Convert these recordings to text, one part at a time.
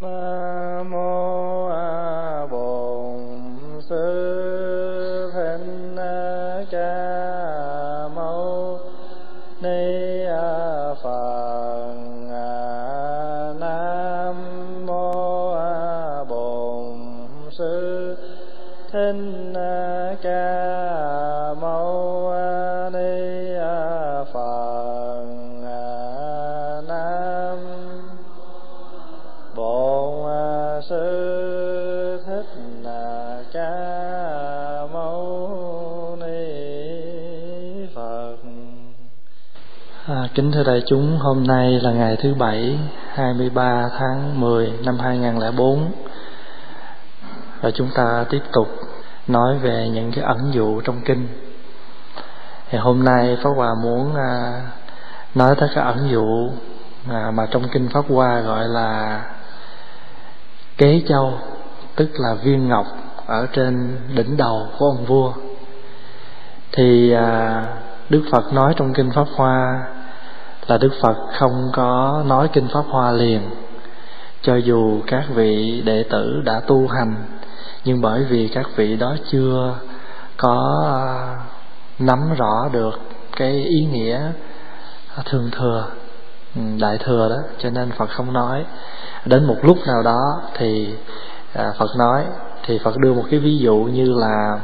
nam đại chúng, hôm nay là ngày thứ Bảy, 23 tháng 10 năm 2004 Và chúng ta tiếp tục nói về những cái ẩn dụ trong kinh. Thì hôm nay Pháp Hòa muốn à, nói tới cái ẩn dụ à, mà trong kinh Pháp Hoa gọi là kế châu Tức là viên ngọc ở trên đỉnh đầu của ông vua. Thì à, Đức Phật nói trong kinh Pháp Hoa là Đức Phật không có nói kinh Pháp Hoa liền. Cho dù các vị đệ tử đã tu hành, nhưng bởi vì các vị đó chưa có à, nắm rõ được cái ý nghĩa thường thừa ừ, đại thừa đó, cho nên Phật không nói. Đến một lúc nào đó thì à, Phật nói, thì Phật đưa một cái ví dụ như là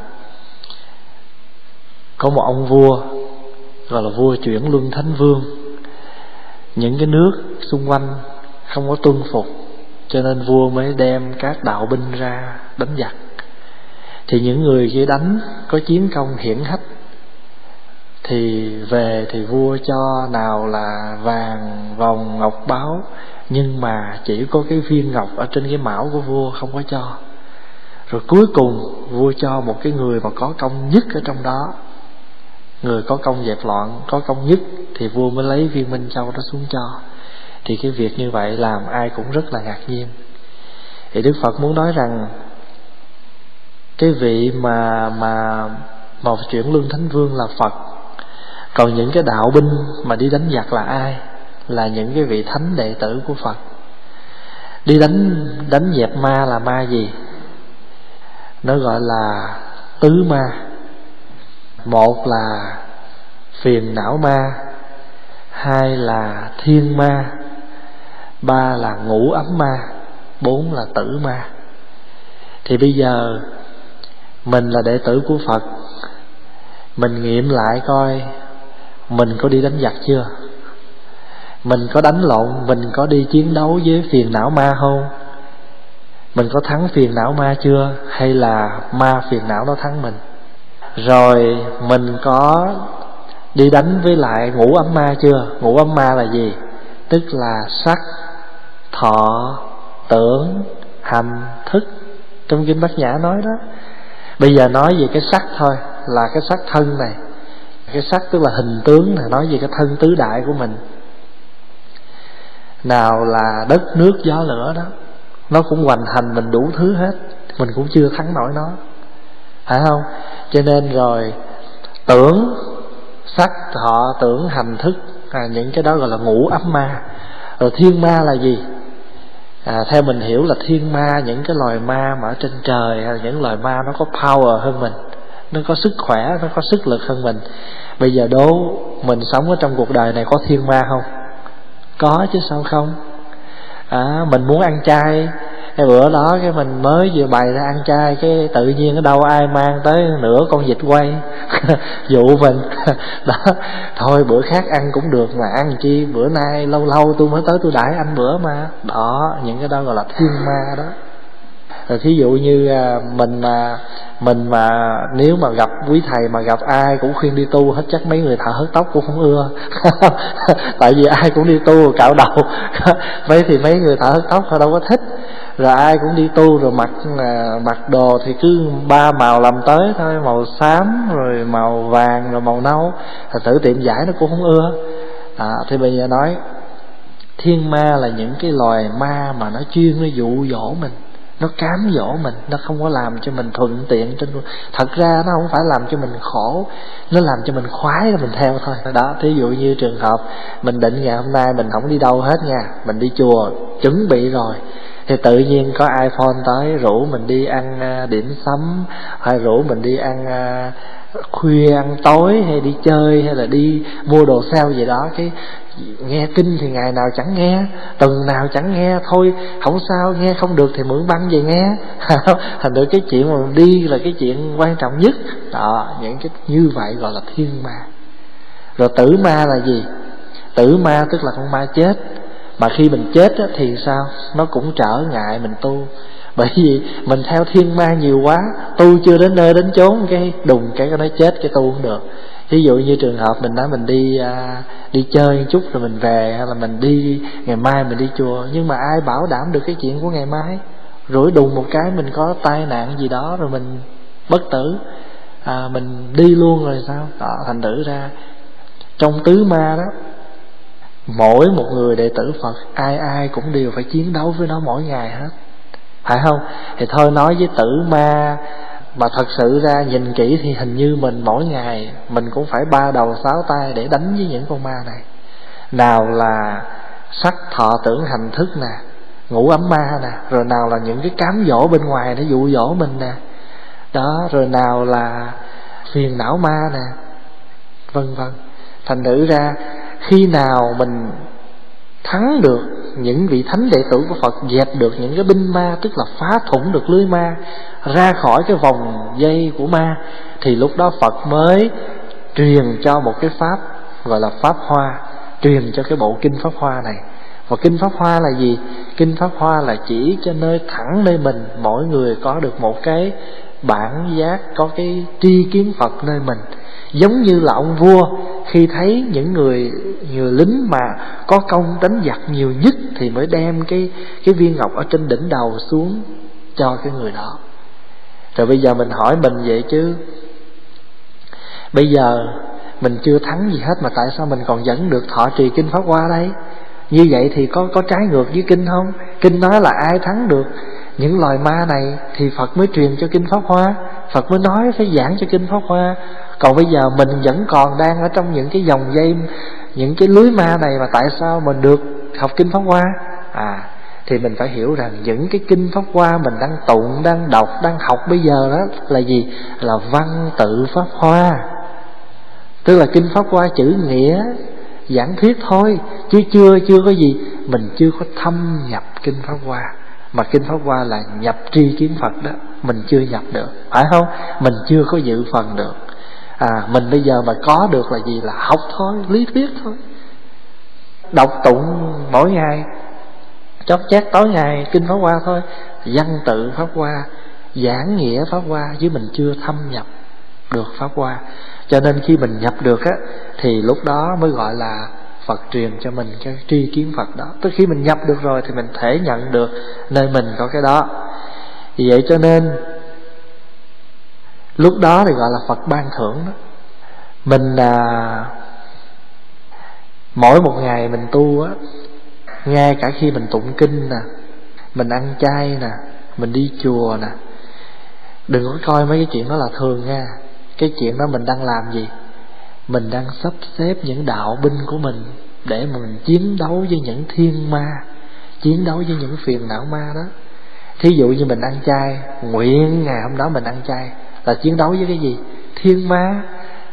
có một ông vua, gọi là vua chuyển luân thánh vương những cái nước xung quanh không có tuân phục, cho nên vua mới đem các đạo binh ra đánh giặc. Thì những người kia đánh, có chiến công hiển hách, thì về thì vua cho nào là vàng, vòng, ngọc báo, nhưng mà chỉ có cái viên ngọc ở trên cái mão của vua không có cho. Rồi cuối cùng, vua cho một cái người mà có công nhất ở trong đó. Người có công dẹp loạn, có công nhất thì vua mới lấy viên minh châu đó xuống cho. Thì cái việc như vậy làm ai cũng rất là ngạc nhiên. Thì đức phật muốn nói rằng, cái vị mà mà mà chuyển lương thánh vương là phật. Còn những cái đạo binh mà đi đánh giặc là ai? Là những cái vị thánh đệ tử của phật. Đi đánh đánh dẹp ma là ma gì? Nó gọi là tứ ma. Một là phiền não ma hai là thiên ma, ba là ngũ ấm ma, bốn là tử ma. Thì bây giờ mình là đệ tử của phật, mình nghiệm lại coi mình có đi đánh giặc chưa? Mình có đánh lộn, mình có đi chiến đấu với phiền não ma không? Mình có thắng phiền não ma chưa? Hay là ma phiền não nó thắng mình? Rồi mình có đi đánh với lại ngũ ấm ma chưa? Ngũ ấm ma là gì? Tức là sắc, thọ, tưởng, hành, thức. Trong kinh bát nhã nói đó. Bây giờ nói về cái sắc thôi, là cái sắc thân này. Cái sắc tức là hình tướng này, nói về cái thân tứ đại của mình. Nào là đất, nước, gió, lửa đó, nó cũng hoành hành mình đủ thứ hết. Mình cũng chưa thắng nổi nó. Phải không? Cho nên rồi, tưởng sắc thọ tưởng hành thức à, những cái đó gọi là ngũ ấm ma. Rồi thiên ma là gì? À, theo mình hiểu là thiên ma những cái loài ma mà ở trên trời hay những loài ma nó có power hơn mình nó có sức khỏe nó có sức lực hơn mình. Bây giờ đố mình sống ở trong cuộc đời này có thiên ma không? Có chứ sao không? À, mình muốn ăn chay cái bữa đó cái mình mới vừa bày ra ăn chay, cái tự nhiên ở đâu ai mang tới nửa con vịt quay. Dụ mình. Đó. Thôi, bữa khác ăn cũng được mà, ăn chi, bữa nay lâu lâu tôi mới tới tôi đãi anh bữa mà. Đó, những cái đó gọi là thiên ma đó. Rồi thí dụ như à, mình mà mình mà nếu mà gặp quý thầy mà gặp ai cũng khuyên đi tu hết, chắc mấy người thợ hớt tóc cũng không ưa. Tại vì ai cũng đi tu, cạo đầu. Mấy thì mấy người thợ hớt tóc họ đâu có thích rồi ai cũng đi tu rồi mặc là mặc đồ thì cứ ba màu làm tới thôi màu xám rồi màu vàng rồi màu nâu. Thì tử tiệm giải nó cũng không ưa. À, thì bây giờ nói thiên ma là những cái loài ma mà nó chuyên nó dụ dỗ mình nó cám dỗ mình nó không có làm cho mình thuận tiện trên thật ra nó không phải làm cho mình khổ nó làm cho mình khoái rồi mình theo thôi. Đó thí dụ như trường hợp mình định ngày hôm nay mình không đi đâu hết nha mình đi chùa chuẩn bị rồi thì tự nhiên có iphone tới, rủ mình đi ăn à, điểm sắm, hay rủ mình đi ăn à, khuya ăn tối, hay đi chơi, hay là đi mua đồ sale gì đó. Cái nghe kinh thì ngày nào chẳng nghe, tuần nào chẳng nghe. Thôi, không sao, nghe không được thì mượn băng về nghe. Thành được cái chuyện mà đi là cái chuyện quan trọng nhất. Đó, những cái, như vậy gọi là thiên ma. Rồi tử ma là gì? Tử ma tức là con ma chết mà khi mình chết á, thì sao? Nó cũng trở ngại mình tu. Bởi vì mình theo thiên ma nhiều quá tu chưa đến nơi đến chốn cái đùng cái nó chết cái tu không được. Ví dụ như trường hợp mình nói mình đi à, đi chơi một chút rồi mình về hay là mình đi ngày mai mình đi chùa. Nhưng mà ai bảo đảm được cái chuyện của ngày mai? Rủi đùng một cái mình có tai nạn gì đó rồi mình bất tử. À, mình đi luôn rồi sao? Đó thành thử ra trong tứ ma đó mỗi một người đệ tử phật, ai ai cũng đều phải chiến đấu với nó mỗi ngày hết. Phải không? Thì thôi nói với tử ma mà thật sự ra nhìn kỹ thì hình như mình mỗi ngày mình cũng phải ba đầu sáu tay để đánh với những con ma này. Nào là sắc, thọ, tưởng, hành, thức nè ngủ ấm, ma nè, rồi nào là những cái cám dỗ bên ngoài nó dụ dỗ mình nè. Đó, rồi nào là phiền não ma nè, vân vân. Thành thử ra khi nào mình thắng được những vị thánh đệ tử của Phật, dẹp được những cái binh ma, tức là phá thủng được lưới ma, ra khỏi cái vòng dây của ma, thì lúc đó Phật mới truyền cho một cái pháp gọi là pháp hoa, truyền cho cái bộ kinh pháp hoa này. Và kinh pháp hoa là gì? Kinh pháp hoa là chỉ cho nơi thẳng nơi mình, mỗi người có được một cái bản giác, có cái tri kiến phật nơi mình giống như là ông vua, khi thấy những người người lính mà có công đánh giặc nhiều nhất thì mới đem cái cái viên ngọc ở trên đỉnh đầu xuống cho cái người đó. Rồi bây giờ mình hỏi mình vậy chứ, bây giờ mình chưa thắng gì hết mà tại sao mình còn dẫn được thọ trì kinh pháp hoa đây? Như vậy thì có có trái ngược với kinh không? Kinh nói là ai thắng được những loài ma này thì phật mới truyền cho kinh pháp hoa phật mới nói phải giảng cho kinh pháp hoa. Còn bây giờ mình vẫn còn đang ở trong những cái dòng dây, những cái lưới ma này mà tại sao mình được học kinh pháp hoa? À thì mình phải hiểu rằng những cái kinh pháp hoa mình đang tụng, đang đọc, đang học bây giờ đó là gì? Là văn tự pháp hoa. Tức là kinh pháp hoa chữ nghĩa, giảng thuyết thôi, chứ chưa chưa có gì. Mình chưa có thâm nhập kinh pháp hoa mà kinh pháp hoa là nhập tri kiến phật đó, mình chưa nhập được. Phải không? Mình chưa có dự phần được. À mình bây giờ mà có được là gì? Là học thôi, lý thuyết thôi. Đọc tụng mỗi ngày, chót chát tối ngày kinh pháp hoa thôi. Văn tự pháp hoa, giảng nghĩa pháp hoa, chứ mình chưa thâm nhập được pháp hoa. Cho nên khi mình nhập được á, thì lúc đó mới gọi là Phật truyền cho mình cái tri kiến Phật đó. Tức khi mình nhập được rồi thì mình thể nhận được nơi mình có cái đó. Vì vậy cho nên Lúc đó thì gọi là Phật ban thưởng đó. Mình à, Mỗi một ngày mình tu á Ngay cả khi mình tụng kinh nè Mình ăn chay nè Mình đi chùa nè Đừng có coi mấy cái chuyện đó là thường nha. Cái chuyện đó mình đang làm gì? Mình đang sắp xếp những đạo binh của mình để mà mình chiến đấu với những thiên ma, chiến đấu với những phiền não ma đó. Thí dụ như mình ăn chay, nguyện ngày hôm đó mình ăn chay là chiến đấu với cái gì? Thiên ma.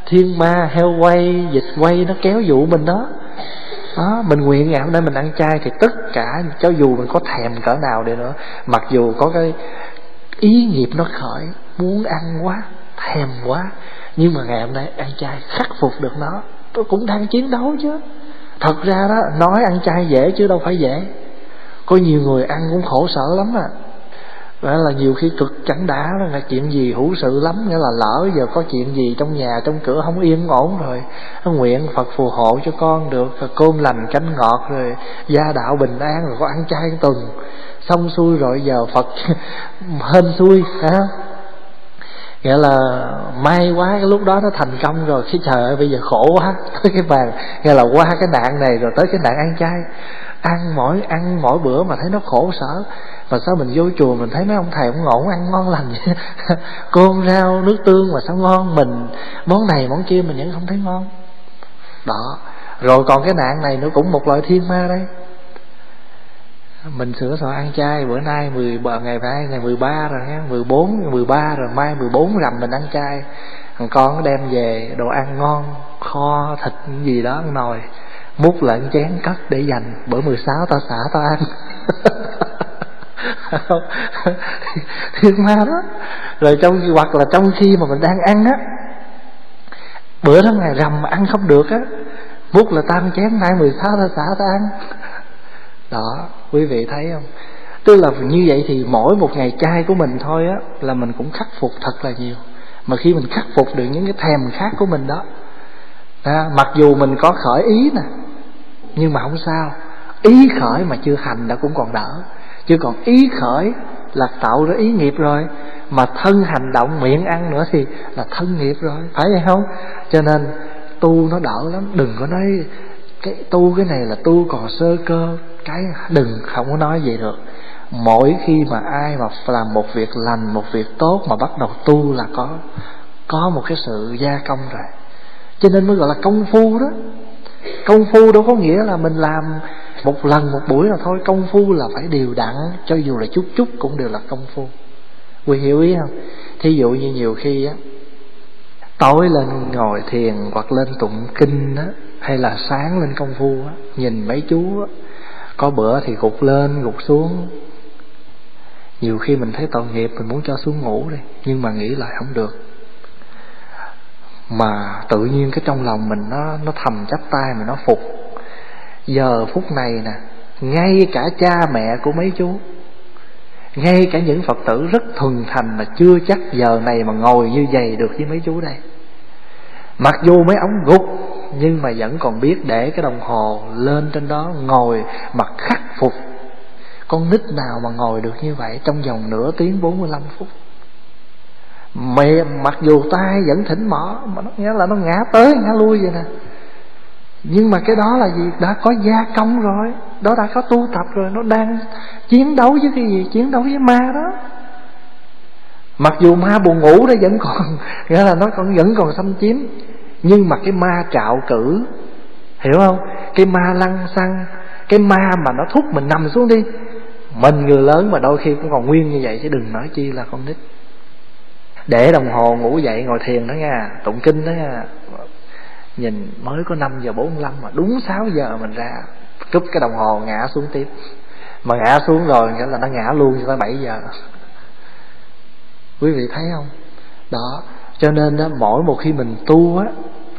Thiên ma, heo quay dịch quay, nó kéo dụ mình đó. Đó, mình nguyện ngày hôm nay mình ăn chay thì tất cả, cho dù mình có thèm cỡ nào đi nữa, mặc dù có cái ý nghiệp nó khởi, muốn ăn quá, thèm quá nhưng mà ngày hôm nay ăn chay khắc phục được nó, tôi cũng đang chiến đấu chứ. Thật ra đó, nói ăn chay dễ chứ đâu phải dễ. Có nhiều người ăn cũng khổ sở lắm à. Đó là nhiều khi cực chẳng đã là chuyện gì hữu sự lắm, nghĩa là lỡ giờ có chuyện gì trong nhà, trong cửa không yên ổn rồi nguyện phật phù hộ cho con được, rồi cơm lành canh ngọt, rồi gia đạo bình an, rồi có ăn chay tuần xong xuôi rồi giờ phật hên xuôi hả nghĩa là may quá cái lúc đó nó thành công rồi, khi trời ơi, bây giờ khổ quá, tới cái bàn. Nghĩa là qua cái nạn này rồi tới cái nạn ăn chay. Ăn mỗi ăn mỗi bữa mà thấy nó khổ sở. Mà sao mình vô chùa mình thấy mấy ông thầy ông ngộ ăn ngon lành vậy? Cơm rau, nước tương mà sao ngon? Mình, món này, món kia mình vẫn không thấy ngon. Đó. Rồi còn cái nạn này nữa cũng một loại thiên ma đây mình sửa soạn ăn chay, bữa nay mười bờ ngày nay ngày mười ba rồi ha, mười bốn, mười ba rồi, mai mười bốn rằm mình ăn chay. Thằng con đem về đồ ăn ngon, kho, thịt gì đó ăn nồi, múc lại chén cất để dành. Bữa mười sáu tao xả tao ăn. Thiệt ma đó rồi trong, hoặc là trong khi mà mình đang ăn á, bữa đó ngày rằm mà ăn không được á, múc là tam chén nay mười sáu tao xả tao ăn. Đó quý vị thấy không? Tức là như vậy thì mỗi một ngày chay của mình thôi á là mình cũng khắc phục thật là nhiều. Mà khi mình khắc phục được những cái thèm khác của mình đó à, mặc dù mình có khởi ý nè nhưng mà không sao. Ý khởi mà chưa hành đã cũng còn đỡ. Chứ còn ý khởi là tạo ra ý nghiệp rồi mà thân hành động miệng ăn nữa thì là thân nghiệp rồi. Phải vậy không? Cho nên tu nó đỡ lắm. Đừng có nói cái tu cái này là tu còn sơ cơ. Cái đừng, không có nói vậy được. Mỗi khi mà ai mà làm một việc lành, một việc tốt mà bắt đầu tu là có có một cái sự gia công rồi. Cho nên mới gọi là công phu đó. Công phu đâu có nghĩa là mình làm một lần, một buổi là thôi. Công phu là phải đều đặn, cho dù là chút chút cũng đều là công phu. Quý hiểu ý không? Thí dụ như nhiều khi á, tối lên ngồi thiền hoặc lên tụng kinh á hay là sáng lên công phu á, nhìn mấy chú á, có bữa thì gục lên, gục xuống. Nhiều khi mình thấy tội nghiệp, mình muốn cho xuống ngủ đi, nhưng mà nghĩ lại không được. Mà tự nhiên cái trong lòng mình nó nó thầm chắp tay mà nó phục. Giờ phút này nè, ngay cả cha mẹ của mấy chú, ngay cả những phật tử rất thuần thành mà chưa chắc giờ này mà ngồi như vậy được với mấy chú đây. Mặc dù mấy ông gục nhưng mà vẫn còn biết để cái đồng hồ lên trên đó ngồi mà khắc phục. Con nít nào mà ngồi được như vậy trong vòng nửa tiếng 45 phút? Mẹ, mặc dù tay vẫn thỉnh mỏ, mà nó nghĩa là nó ngã tới, ngã lui vậy nè. Nhưng mà cái đó là gì? Đã có gia công rồi, đó đã có tu tập rồi, nó đang chiến đấu với cái gì? Chiến đấu với ma đó. Mặc dù ma buồn ngủ đó vẫn còn, nghĩa là nó còn vẫn còn xâm chiếm nhưng mà cái ma trạo cử, hiểu không? Cái ma lăng xăng, cái ma mà nó thúc mình nằm xuống đi, mình người lớn mà đôi khi cũng còn nguyên như vậy, chứ đừng nói chi là con nít. Để đồng hồ ngủ dậy ngồi thiền đó nha, tụng kinh đó nha. Nhìn mới có 5 giờ 45 mà đúng 6 giờ mình ra, cúp cái đồng hồ ngã xuống tiếp. Mà ngã xuống rồi nghĩa là nó ngã luôn cho tới 7 giờ. Quý vị thấy không? Đó cho nên đó, mỗi một khi mình tu á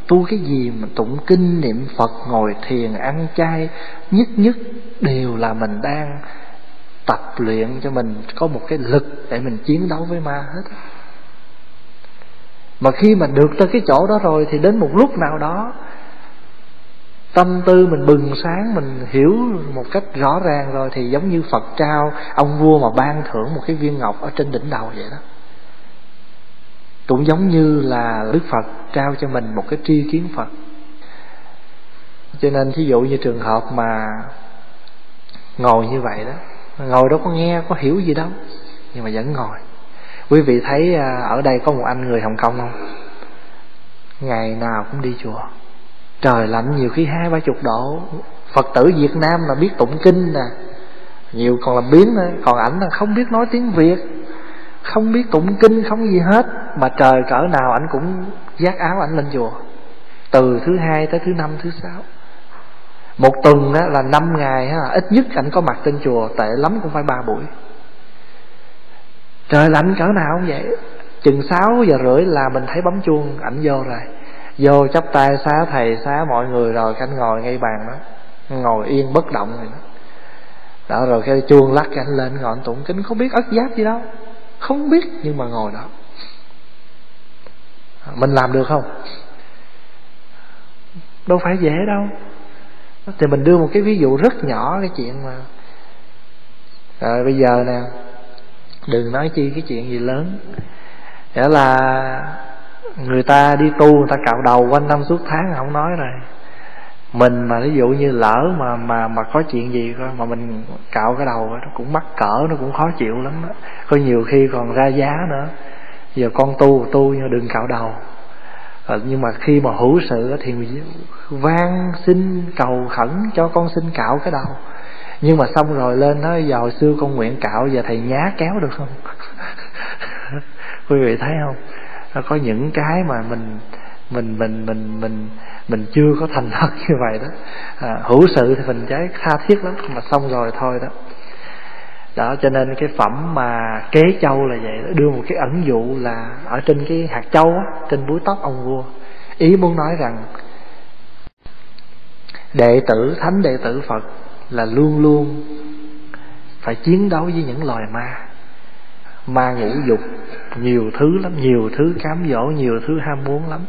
tu cái gì mà tụng kinh niệm phật ngồi thiền ăn chay nhất nhất đều là mình đang tập luyện cho mình có một cái lực để mình chiến đấu với ma hết mà khi mà được tới cái chỗ đó rồi thì đến một lúc nào đó tâm tư mình bừng sáng mình hiểu một cách rõ ràng rồi thì giống như phật trao ông vua mà ban thưởng một cái viên ngọc ở trên đỉnh đầu vậy đó cũng giống như là đức phật trao cho mình một cái tri kiến phật. Cho nên thí dụ như trường hợp mà ngồi như vậy đó, ngồi đâu có nghe, có hiểu gì đâu, nhưng mà vẫn ngồi. Quý vị thấy à, ở đây có một anh người hồng kông không? Ngày nào cũng đi chùa. Trời lạnh nhiều khi hai ba chục độ. Phật tử việt nam là biết tụng kinh nè, nhiều còn làm biến nữa, còn ảnh là không biết nói tiếng việt không biết tụng kinh không gì hết. Mà trời cỡ nào ảnh cũng giác áo ảnh lên chùa. Từ thứ hai tới thứ năm thứ sáu. Một tuần á, là năm ngày á, ít nhất ảnh có mặt trên chùa tệ lắm cũng phải ba buổi. Trời lạnh cỡ nào cũng vậy. Chừng sáu giờ rưỡi là mình thấy bấm chuông ảnh vô rồi. Vô chắp tay xá thầy xá mọi người rồi canh ngồi ngay bàn đó. Ngồi yên bất động rồi đó, đó rồi cái chuông lắc anh lên ngọn tụng kinh. Không biết ất giáp gì đâu không biết nhưng mà ngồi đó. À, mình làm được không? Đâu phải dễ đâu. Thì mình đưa một cái ví dụ rất nhỏ cái chuyện mà rồi bây giờ nè, đừng nói chi cái chuyện gì lớn. Nghĩa là người ta đi tu, người ta cạo đầu quanh năm suốt tháng không nói rồi mình mà ví dụ như lỡ mà mà mà có chuyện gì coi mà mình cạo cái đầu nó cũng mắc cỡ nó cũng khó chịu lắm đó. có nhiều khi còn ra giá nữa. Giờ con tu tu nhưng đừng cạo đầu. À, nhưng mà khi mà hữu sự thì van xin cầu khẩn cho con xin cạo cái đầu. Nhưng mà xong rồi lên nói giờ hồi xưa con nguyện cạo giờ thầy nhá kéo được không? Quý vị thấy không? Nó có những cái mà mình mình mình mình mình mình chưa có thành thật như vậy đó. À, hữu sự thì mình trái tha thiết lắm mà xong rồi thôi đó. Đó cho nên cái phẩm mà kế châu là vậy đó. đưa một cái ẩn dụ là ở trên cái hạt châu á, trên búi tóc ông vua. Ý muốn nói rằng đệ tử thánh đệ tử phật là luôn luôn phải chiến đấu với những loài ma. Ma ngũ dục nhiều thứ lắm nhiều thứ cám dỗ nhiều thứ ham muốn lắm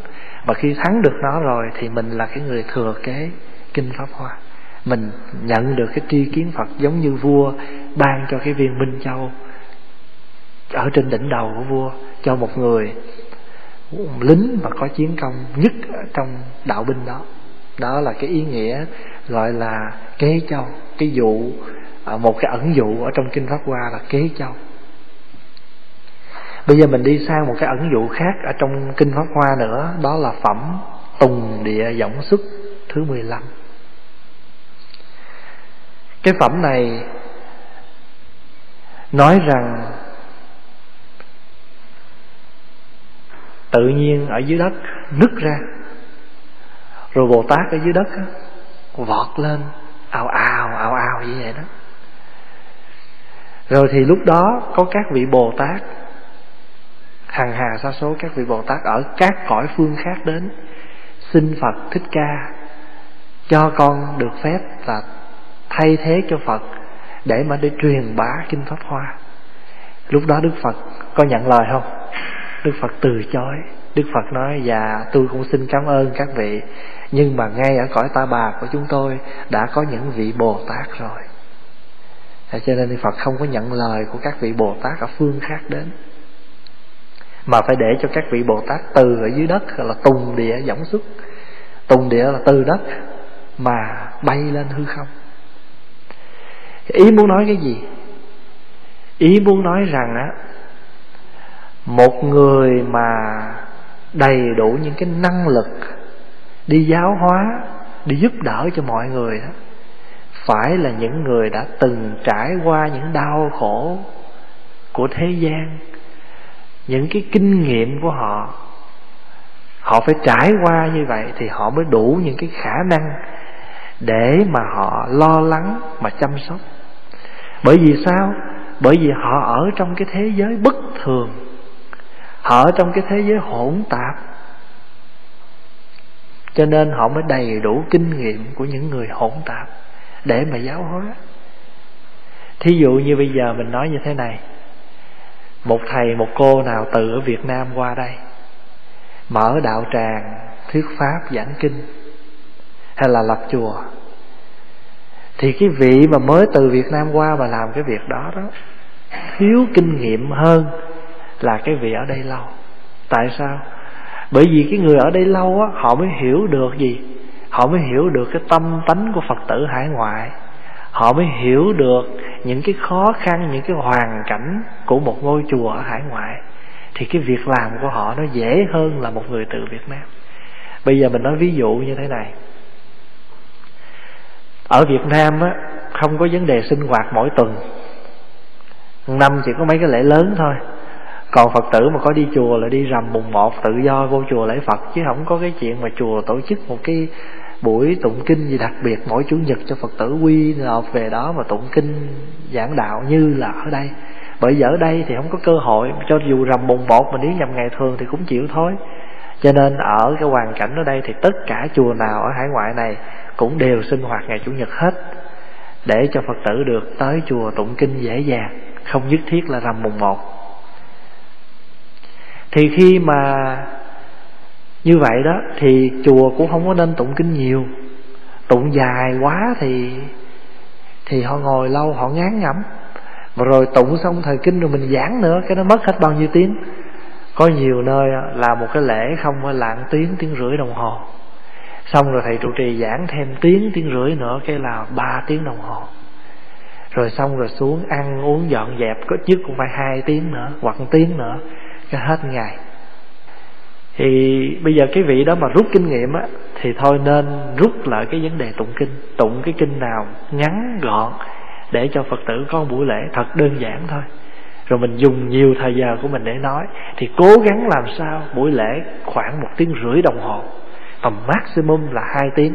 và khi thắng được nó rồi thì mình là cái người thừa kế kinh pháp hoa. Mình nhận được cái tri kiến phật giống như vua ban cho cái viên minh châu ở trên đỉnh đầu của vua, cho một người lính mà có chiến công nhất trong đạo binh đó. Đó là cái ý nghĩa gọi là kế châu. Cái dụ à, một cái ẩn dụ ở trong kinh pháp hoa là kế châu bây giờ mình đi sang một cái ẩn dụ khác ở trong kinh pháp hoa nữa, đó là phẩm tùng địa giọng xuất thứ 15 cái phẩm này nói rằng tự nhiên ở dưới đất nứt ra, rồi bồ tát ở dưới đất vọt lên, ào ào ào ào như vậy đó. Rồi thì lúc đó có các vị bồ tát hằng hà sa số các vị bồ tát ở các cõi phương khác đến, xin phật thích ca cho con được phép là thay thế cho phật để mà để truyền bá kinh pháp hoa. Lúc đó đức phật có nhận lời không? Đức phật từ chối. Đức phật nói dạ tôi cũng xin cảm ơn các vị, nhưng mà ngay ở cõi ta bà của chúng tôi đã có những vị bồ tát rồi cho nên phật không có nhận lời của các vị bồ tát ở phương khác đến mà phải để cho các vị bồ tát từ ở dưới đất là tùng địa dõng xuất. Tùng địa là từ đất mà bay lên hư không. Ý muốn nói cái gì? Ý muốn nói rằng á, một người mà đầy đủ những cái năng lực đi giáo hóa, đi giúp đỡ cho mọi người đó, phải là những người đã từng trải qua những đau khổ của thế gian những cái kinh nghiệm của họ họ phải trải qua như vậy thì họ mới đủ những cái khả năng để mà họ lo lắng mà chăm sóc. Bởi vì sao? Bởi vì họ ở trong cái thế giới bất thường. Họ ở trong cái thế giới hỗn tạp. Cho nên họ mới đầy đủ kinh nghiệm của những người hỗn tạp để mà giáo hóa. Thí dụ như bây giờ mình nói như thế này một thầy, một cô nào từ ở Việt Nam qua đây, mở đạo tràng, thuyết pháp, giảng kinh, hay là lập chùa. Thì cái vị mà mới từ Việt Nam qua mà làm cái việc đó đó, thiếu kinh nghiệm hơn là cái vị ở đây lâu. Tại sao? Bởi vì cái người ở đây lâu á, họ mới hiểu được gì? Họ mới hiểu được cái tâm tánh của phật tử hải ngoại họ mới hiểu được những cái khó khăn, những cái hoàn cảnh của một ngôi chùa ở hải ngoại. Thì cái việc làm của họ nó dễ hơn là một người từ việt nam. Bây giờ mình nói ví dụ như thế này. Ở việt nam á, không có vấn đề sinh hoạt mỗi tuần. Năm chỉ có mấy cái lễ lớn thôi. Còn phật tử mà có đi chùa là đi rằm mùng một tự do vô chùa lễ phật, chứ không có cái chuyện mà chùa tổ chức một cái buổi tụng kinh gì đặc biệt, mỗi chủ nhật cho phật tử quy nộp về đó mà tụng kinh giảng đạo như là ở đây. Bởi vì ở đây thì không có cơ hội, cho dù rằm mùng một mà nếu nhằm ngày thường thì cũng chịu thôi. Cho nên ở cái hoàn cảnh ở đây thì tất cả chùa nào ở hải ngoại này cũng đều sinh hoạt ngày chủ nhật hết, để cho phật tử được tới chùa tụng kinh dễ dàng, không nhất thiết là rằm mùng một thì khi mà như vậy đó, thì chùa cũng không có nên tụng kinh nhiều. Tụng dài quá thì thì họ ngồi lâu, họ ngán ngẩm. Mà rồi tụng xong thời kinh rồi mình giảng nữa, cái nó mất hết bao nhiêu tiếng. Có nhiều nơi là một cái lễ không là tiếng tiếng rưỡi đồng hồ. Xong rồi thầy trụ trì giảng thêm tiếng tiếng rưỡi nữa, cái là ba tiếng đồng hồ. Rồi xong rồi xuống ăn, uống dọn dẹp, có nhất cũng phải hai tiếng nữa, hoặc tiếng nữa cho hết ngày thì bây giờ cái vị đó mà rút kinh nghiệm á, thì thôi nên rút lại cái vấn đề tụng kinh. Tụng cái kinh nào ngắn gọn để cho phật tử có một buổi lễ thật đơn giản thôi. Rồi mình dùng nhiều thời giờ của mình để nói. Thì cố gắng làm sao buổi lễ khoảng một tiếng rưỡi đồng hồ. Tầm maximum là hai tiếng.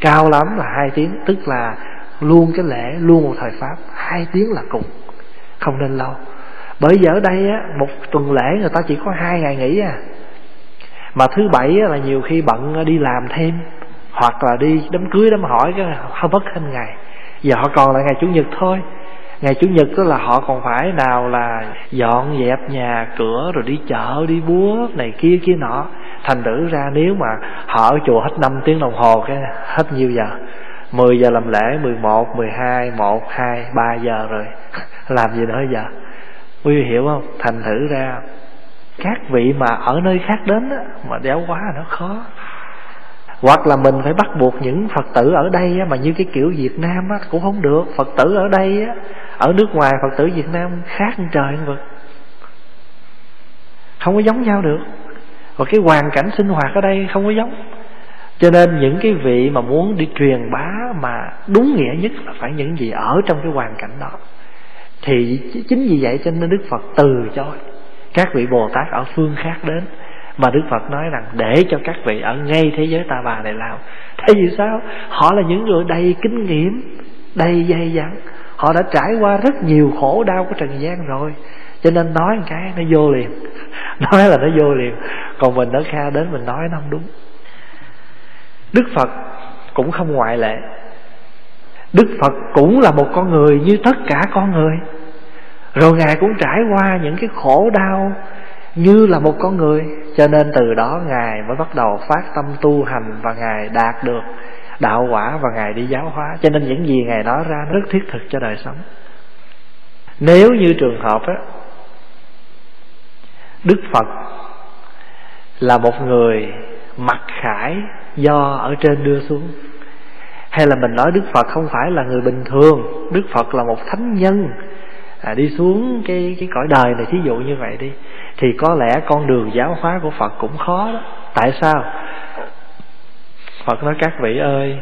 Cao lắm là hai tiếng. Tức là luôn cái lễ, luôn một thời pháp, hai tiếng là cùng. Không nên lâu. Bởi vì ở đây á, một tuần lễ người ta chỉ có hai ngày nghỉ à mà thứ bảy là nhiều khi bận ờ, đi làm thêm hoặc là đi đám cưới đám hỏi cái hơi mất thêm ngày. Giờ họ còn lại ngày chủ nhật thôi. Ngày chủ nhật đó là họ còn phải nào là dọn dẹp nhà cửa rồi đi chợ đi búa này kia kia nọ. Thành thử ra nếu mà họ ở chùa hết 5 tiếng đồng hồ cái hết nhiêu giờ? 10 giờ làm lễ 11, 12, 1, 2, 3 giờ rồi. Làm gì nữa giờ? Quý vị hiểu không? Thành thử ra các vị mà ở nơi khác đến á, mà đéo quá nó khó. Hoặc là mình phải bắt buộc những phật tử ở đây á, mà như cái kiểu việt nam á, cũng không được. Phật tử ở đây á, ở nước ngoài phật tử việt nam khác trời vực. Không có giống nhau được. Và cái hoàn cảnh sinh hoạt ở đây không có giống. Cho nên những cái vị mà muốn đi truyền bá mà đúng nghĩa nhất là phải những gì ở trong cái hoàn cảnh đó. Thì chính vì vậy cho nên đức phật từ chối các vị bồ tát ở phương khác đến. Mà đức phật nói rằng, để cho các vị ở ngay thế giới ta bà này làm. Tại vì sao? Họ là những người đầy kinh nghiệm, đầy dày dặn. Họ đã trải qua rất nhiều khổ đau của trần gian rồi. Cho nên nói một cái, nó vô liền. Nói là nó vô liền. Còn mình ở kha đến mình nói nó không đúng. Đức phật cũng không ngoại lệ. Đức phật cũng là một con người như tất cả con người rồi ngài cũng trải qua những cái khổ đau như là một con người. Cho nên từ đó ngài mới bắt đầu phát tâm tu hành và ngài đạt được đạo quả và ngài đi giáo hóa. Cho nên những gì ngài nói ra rất thiết thực cho đời sống. Nếu như trường hợp á, đức phật là một người mặc khải do ở trên đưa xuống, hay là mình nói đức phật không phải là người bình thường, đức phật là một thánh nhân à, đi xuống cái cái cõi đời này thí dụ như vậy đi. Thì có lẽ con đường giáo hóa của phật cũng khó đó. Tại sao? Phật nói các vị ơi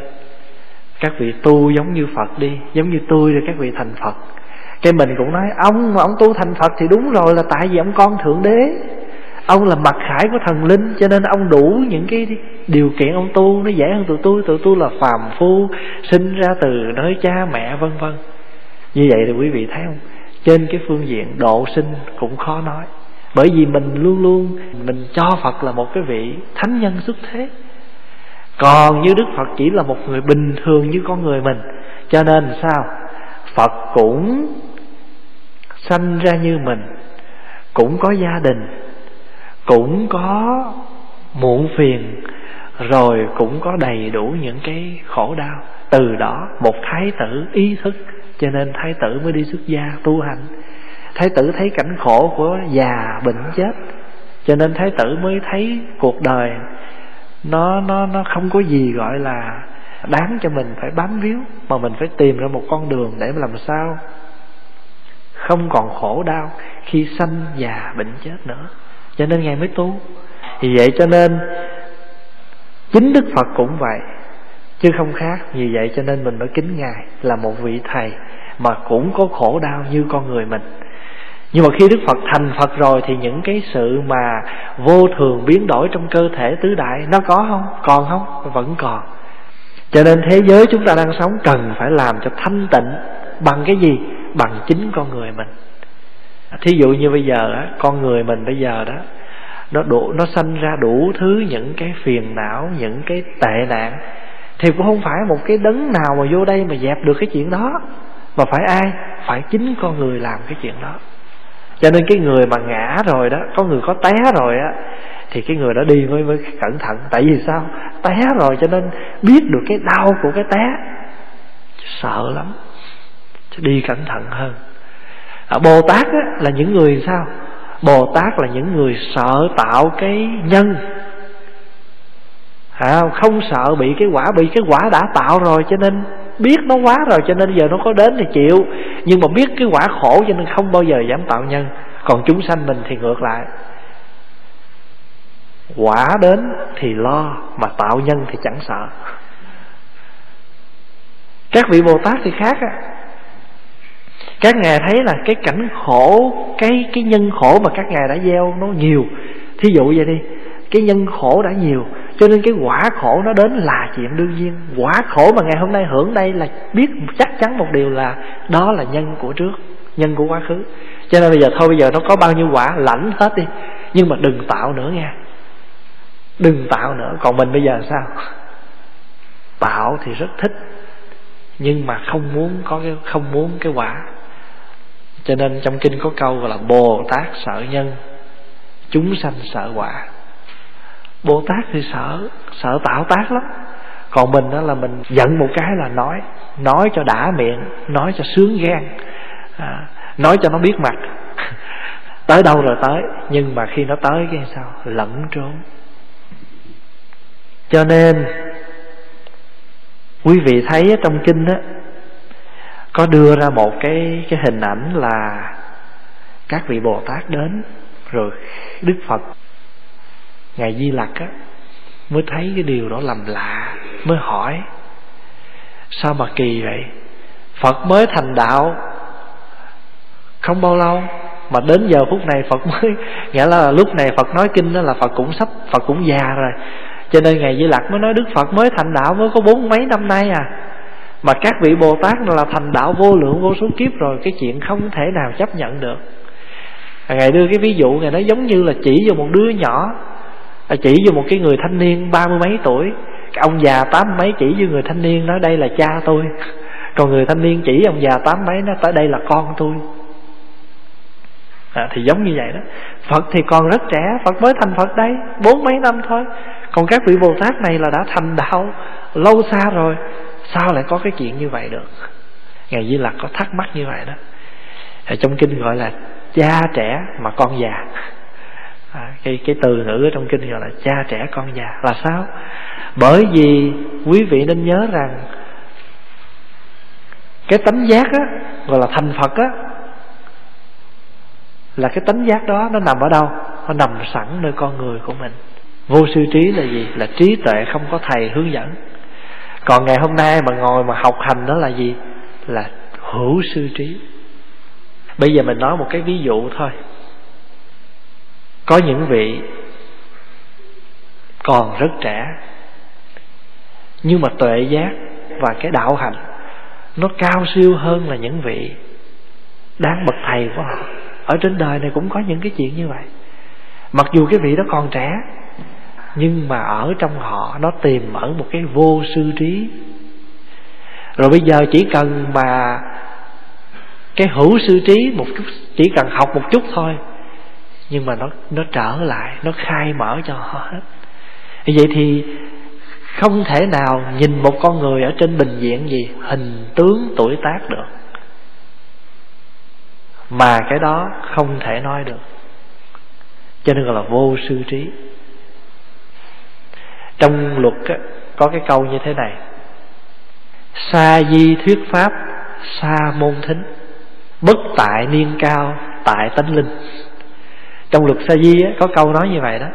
các vị tu giống như phật đi giống như tôi rồi các vị thành phật. Cái mình cũng nói ông mà ông tu thành phật thì đúng rồi là tại vì ông con thượng đế. Ông là mặt khải của thần linh cho nên ông đủ những cái điều kiện ông tu nó dễ hơn tụi tôi. Tụi tôi là phàm phu sinh ra từ nơi cha mẹ vân vân. Như vậy thì quý vị thấy không? Trên cái phương diện độ sinh cũng khó nói. Bởi vì mình luôn luôn, mình cho phật là một cái vị thánh nhân xuất thế. Còn như đức phật chỉ là một người bình thường như con người mình. Cho nên sao? Phật cũng sanh ra như mình, cũng có gia đình, cũng có muộn phiền, rồi cũng có đầy đủ những cái khổ đau. Từ đó, một thái tử ý thức cho nên thái tử mới đi xuất gia tu hành. Thái tử thấy cảnh khổ của già bệnh chết. Cho nên thái tử mới thấy cuộc đời nó nó nó không có gì gọi là đáng cho mình phải bám víu, mà mình phải tìm ra một con đường để làm sao không còn khổ đau khi sanh già bệnh chết nữa. Cho nên ngài mới tu. Vì vậy cho nên chính đức phật cũng vậy chứ không khác, vì vậy cho nên mình mới kính ngài là một vị thầy mà cũng có khổ đau như con người mình. Nhưng mà khi đức phật thành phật rồi thì những cái sự mà vô thường biến đổi trong cơ thể tứ đại nó có không? Còn không? Vẫn còn. Cho nên thế giới chúng ta đang sống cần phải làm cho thanh tịnh bằng cái gì? Bằng chính con người mình. Thí dụ như bây giờ á, con người mình bây giờ đó, nó đủ, nó sanh ra đủ thứ những cái phiền não, những cái tệ nạn thì cũng không phải một cái đấng nào mà vô đây mà dẹp được cái chuyện đó. Mà phải ai? Phải chính con người làm cái chuyện đó. Cho nên cái người mà ngã rồi đó có người có té rồi á thì cái người đó đi mới mới cẩn thận. Tại vì sao? Té rồi cho nên biết được cái đau của cái té. Sợ lắm. Đi cẩn thận hơn. À, bồ tát á, là những người sao? Bồ tát là những người sợ tạo cái nhân à, không sợ bị cái quả bị cái quả đã tạo rồi cho nên biết nó quá rồi cho nên giờ nó có đến thì chịu. Nhưng mà biết cái quả khổ cho nên không bao giờ dám tạo nhân. Còn chúng sanh mình thì ngược lại. Quả đến thì lo mà tạo nhân thì chẳng sợ. Các vị bồ tát thì khác á. Các ngài thấy là cái cảnh khổ cái cái nhân khổ mà các ngài đã gieo nó nhiều. Thí dụ vậy đi cái nhân khổ đã nhiều cho nên cái quả khổ nó đến là chuyện đương nhiên. Quả khổ mà ngày hôm nay hưởng đây là biết chắc chắn một điều là đó là nhân của trước, nhân của quá khứ. Cho nên bây giờ thôi, bây giờ nó có bao nhiêu quả lãnh hết đi. Nhưng mà đừng tạo nữa nha. Đừng tạo nữa. Còn mình bây giờ sao? Tạo thì rất thích, nhưng mà không muốn có cái, không muốn cái quả. Cho nên trong kinh có câu gọi là bồ tát sợ nhân, chúng sanh sợ quả bồ tát thì sợ sợ tạo tác lắm. Còn mình đó là mình giận một cái là nói nói cho đã miệng nói cho sướng gan. À, nói cho nó biết mặt. Tới đâu rồi tới nhưng mà khi nó tới cái sao? Lẫn trốn. Cho nên quý vị thấy trong kinh á có đưa ra một cái cái hình ảnh là các vị bồ tát đến rồi đức phật ngài di lặc á, mới thấy cái điều đó làm lạ, mới hỏi, sao mà kỳ vậy? Phật mới thành đạo không bao lâu, mà đến giờ phút này phật mới nghĩa là lúc này phật nói kinh đó là phật cũng sắp, phật cũng già rồi. Cho nên ngày di lặc mới nói đức phật mới thành đạo mới có bốn mấy năm nay à. Mà các vị bồ tát là thành đạo vô lượng, vô số kiếp rồi, cái chuyện không thể nào chấp nhận được. Ngài đưa cái ví dụ ngài nói giống như là chỉ vào một đứa nhỏ Ờ, chỉ vô một cái người thanh niên ba mươi mấy tuổi. Cái ông già tám mấy chỉ với người thanh niên nói đây là cha tôi. Còn người thanh niên chỉ ông già tám mấy nó tới đây là con tôi. À, thì giống như vậy đó. Phật thì còn rất trẻ phật mới thành phật đấy bốn mấy năm thôi. Còn các vị bồ tát này là đã thành đạo lâu xa rồi. Sao lại có cái chuyện như vậy được? Ngài di lặc có thắc mắc như vậy đó. Ở trong kinh gọi là cha trẻ mà con già à, cái cái từ ngữ ở trong kinh gọi là cha trẻ con già. Là sao? Bởi vì quý vị nên nhớ rằng cái tánh giác á gọi là thành phật á là cái tánh giác đó nó nằm ở đâu? Nó nằm sẵn nơi con người của mình. Vô sư trí là gì? Là trí tuệ không có thầy hướng dẫn. Còn ngày hôm nay mà ngồi mà học hành đó là gì? Là hữu sư trí. Bây giờ mình nói một cái ví dụ thôi có những vị còn rất trẻ, nhưng mà tuệ giác và cái đạo hành nó cao siêu hơn là những vị đáng bậc thầy của họ. Ở trên đời này cũng có những cái chuyện như vậy. Mặc dù cái vị đó còn trẻ, nhưng mà ở trong họ nó tìm ở một cái vô sư trí. Rồi bây giờ chỉ cần mà cái hữu sư trí một chút, chỉ cần học một chút thôi nhưng mà nó nó trở lại nó khai mở cho họ hết. Vậy thì không thể nào nhìn một con người ở trên bình diện gì hình tướng tuổi tác được. Mà cái đó không thể nói được. Cho nên gọi là vô sư trí. Trong luật á, có cái câu như thế này. Sa di thuyết pháp sa môn thính. Bất tại niên cao tại tánh linh trong luật sa di có câu nói như vậy đó.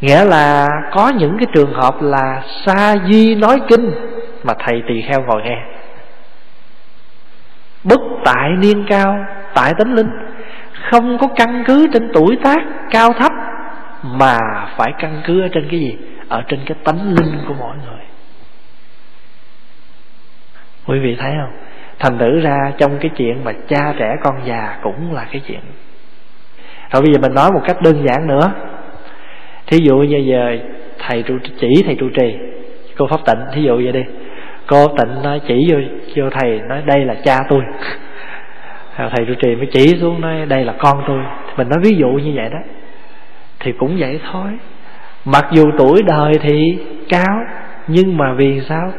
Nghĩa là có những cái trường hợp là sa di nói kinh mà thầy tỳ kheo ngồi nghe. Bất tại niên cao, tại tánh linh, không có căn cứ trên tuổi tác cao thấp mà phải căn cứ ở trên cái gì? Ở trên cái tánh linh của mỗi người. Quý vị thấy không? Thành thử ra trong cái chuyện mà cha trẻ con già cũng là cái chuyện rồi bây giờ mình nói một cách đơn giản nữa. Thí dụ như giờ thầy trụ chỉ thầy trụ trì, cô pháp tịnh, thí dụ vậy đi. Cô tịnh nói chỉ vô vô thầy, nói đây là cha tôi. À, thầy trụ trì mới chỉ xuống nói đây là con tôi. Mình nói ví dụ như vậy đó, thì cũng vậy thôi. Mặc dù tuổi đời thì cao, nhưng mà vì sao?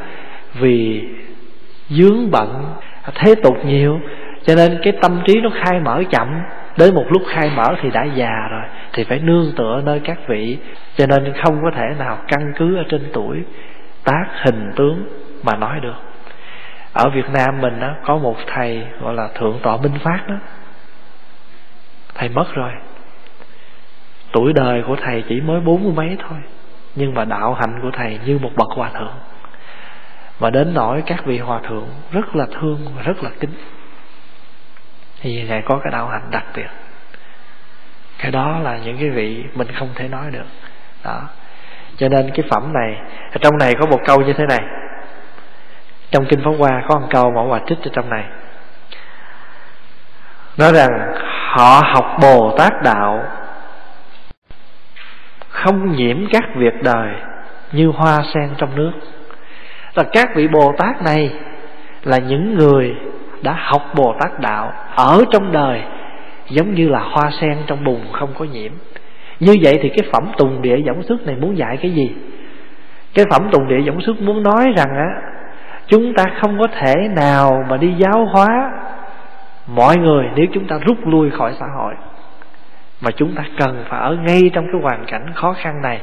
Vì dướng bận, thế tục nhiều, cho nên cái tâm trí nó khai mở chậm đến một lúc khai mở thì đã già rồi thì phải nương tựa nơi các vị. Cho nên không có thể nào căn cứ ở trên tuổi tác hình tướng mà nói được. Ở Việt Nam mình đó, có một thầy gọi là thượng tọa Minh Phát đó. Thầy mất rồi. Tuổi đời của thầy chỉ mới bốn mươi mấy thôi nhưng mà đạo hạnh của thầy như một bậc hòa thượng. Và đến nỗi các vị hòa thượng rất là thương và rất là kính thì ngài có cái đạo hạnh đặc biệt. Cái đó là những cái vị mình không thể nói được. Đó. Cho nên cái phẩm này, trong này có một câu như thế này. Trong kinh pháp hoa có một câu mà hòa trích ở trong này. Nói rằng, họ học bồ tát đạo không nhiễm các việc đời như hoa sen trong nước. Là các vị bồ tát này là những người đã học bồ tát đạo ở trong đời, giống như là hoa sen trong bùn không có nhiễm. Như vậy thì cái phẩm tùng địa giống xuất này muốn dạy cái gì? Cái phẩm tùng địa giống xuất muốn nói rằng á, chúng ta không có thể nào mà đi giáo hóa mọi người nếu chúng ta rút lui khỏi xã hội. Mà chúng ta cần phải ở ngay trong cái hoàn cảnh khó khăn này,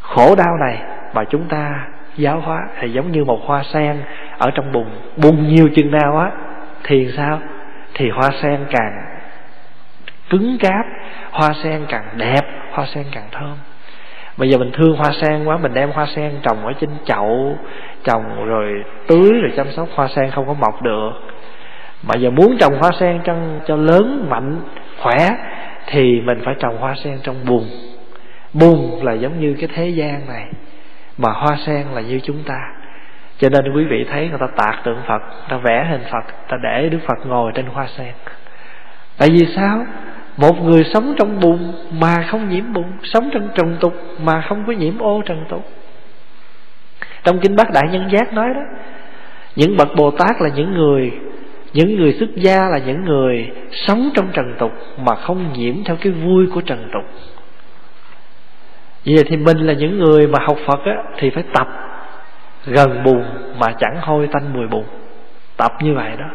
khổ đau này mà chúng ta giáo hóa thì giống như một hoa sen ở trong bùn bùn nhiều chừng nào á thì sao? Thì hoa sen càng cứng cáp hoa sen càng đẹp hoa sen càng thơm. Bây giờ mình thương hoa sen quá mình đem hoa sen trồng ở trên chậu trồng rồi tưới rồi chăm sóc hoa sen không có mọc được. Mà giờ muốn trồng hoa sen cho, cho lớn mạnh khỏe thì mình phải trồng hoa sen trong bùn. Bùn là giống như cái thế gian này mà hoa sen là như chúng ta. Cho nên quý vị thấy người ta tạc tượng Phật, người ta vẽ hình Phật, người ta để Đức Phật ngồi trên hoa sen. Tại vì sao? Một người sống trong bùn mà không nhiễm bùn, sống trong trần tục mà không có nhiễm ô trần tục. Trong kinh bát đại nhân giác nói đó, những bậc bồ tát là những người những người xuất gia là những người sống trong trần tục mà không nhiễm theo cái vui của trần tục vậy thì mình là những người mà học phật á, thì phải tập gần bùn mà chẳng hôi tanh mùi bùn. Tập như vậy đó.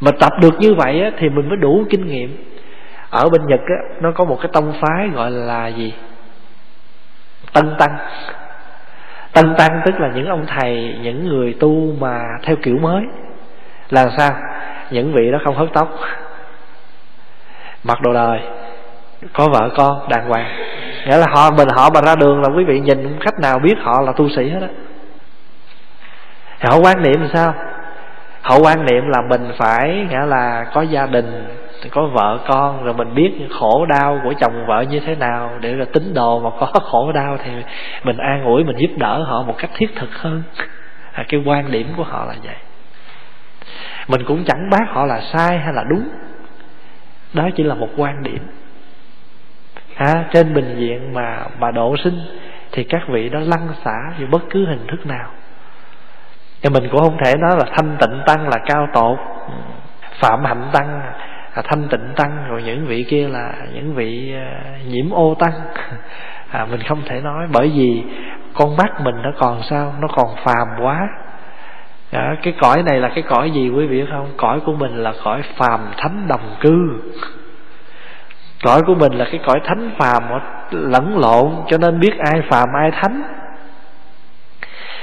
Mà tập được như vậy á, thì mình mới đủ kinh nghiệm. Ở bên nhật á, nó có một cái tông phái gọi là gì? Tân tăng. Tân tăng tức là những ông thầy những người tu mà theo kiểu mới. Là sao? Những vị đó không hớt tóc. Mặc đồ đời. Có vợ con đàng hoàng nghĩa là họ mình họ mà ra đường là quý vị nhìn khách nào biết họ là tu sĩ hết á. Họ quan niệm là sao? Họ quan niệm là mình phải nghĩa là có gia đình có vợ con rồi mình biết khổ đau của chồng vợ như thế nào để là tính đồ mà có khổ đau thì mình an ủi mình giúp đỡ họ một cách thiết thực hơn. À, cái quan điểm của họ là vậy. Mình cũng chẳng bác họ là sai hay là đúng. Đó chỉ là một quan điểm à, trên bình diện mà mà độ sinh thì các vị đó lăn xả dù bất cứ hình thức nào. Thì mình cũng không thể nói là thanh tịnh tăng là cao tột. Phạm hạnh tăng là thanh tịnh tăng. Rồi những vị kia là những vị à, nhiễm ô tăng. À, mình không thể nói. Bởi vì con mắt mình nó còn sao? Nó còn phàm quá. Đó, cái cõi này là cái cõi gì quý vị không? Cõi của mình là cõi phàm thánh đồng cư cõi của mình là cái cõi thánh phàm lẫn lộn, cho nên biết ai phàm, ai thánh.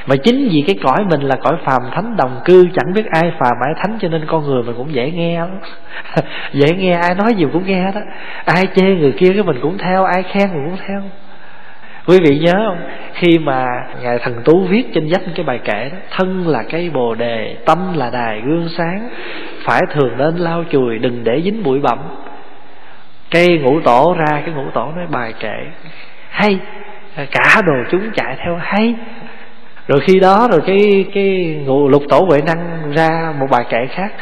Mà chính vì cái cõi mình là cõi phàm thánh đồng cư, chẳng biết ai phàm, ai thánh, cho nên con người mình cũng dễ nghe lắm. Dễ nghe, ai nói gì cũng nghe đó. Ai chê người kia cái mình cũng theo, ai khen mình cũng theo. Quý vị nhớ không? Khi mà ngài thần tú viết trên dách cái bài kể đó, thân là cây bồ đề, tâm là đài gương sáng, phải thường nên lau chùi, đừng để dính bụi bặm cây ngũ tổ ra, cái ngũ tổ nói bài kệ hay, cả đồ chúng chạy theo hay. Rồi khi đó rồi cái cái ngũ, lục tổ huệ năng ra một bài kệ khác.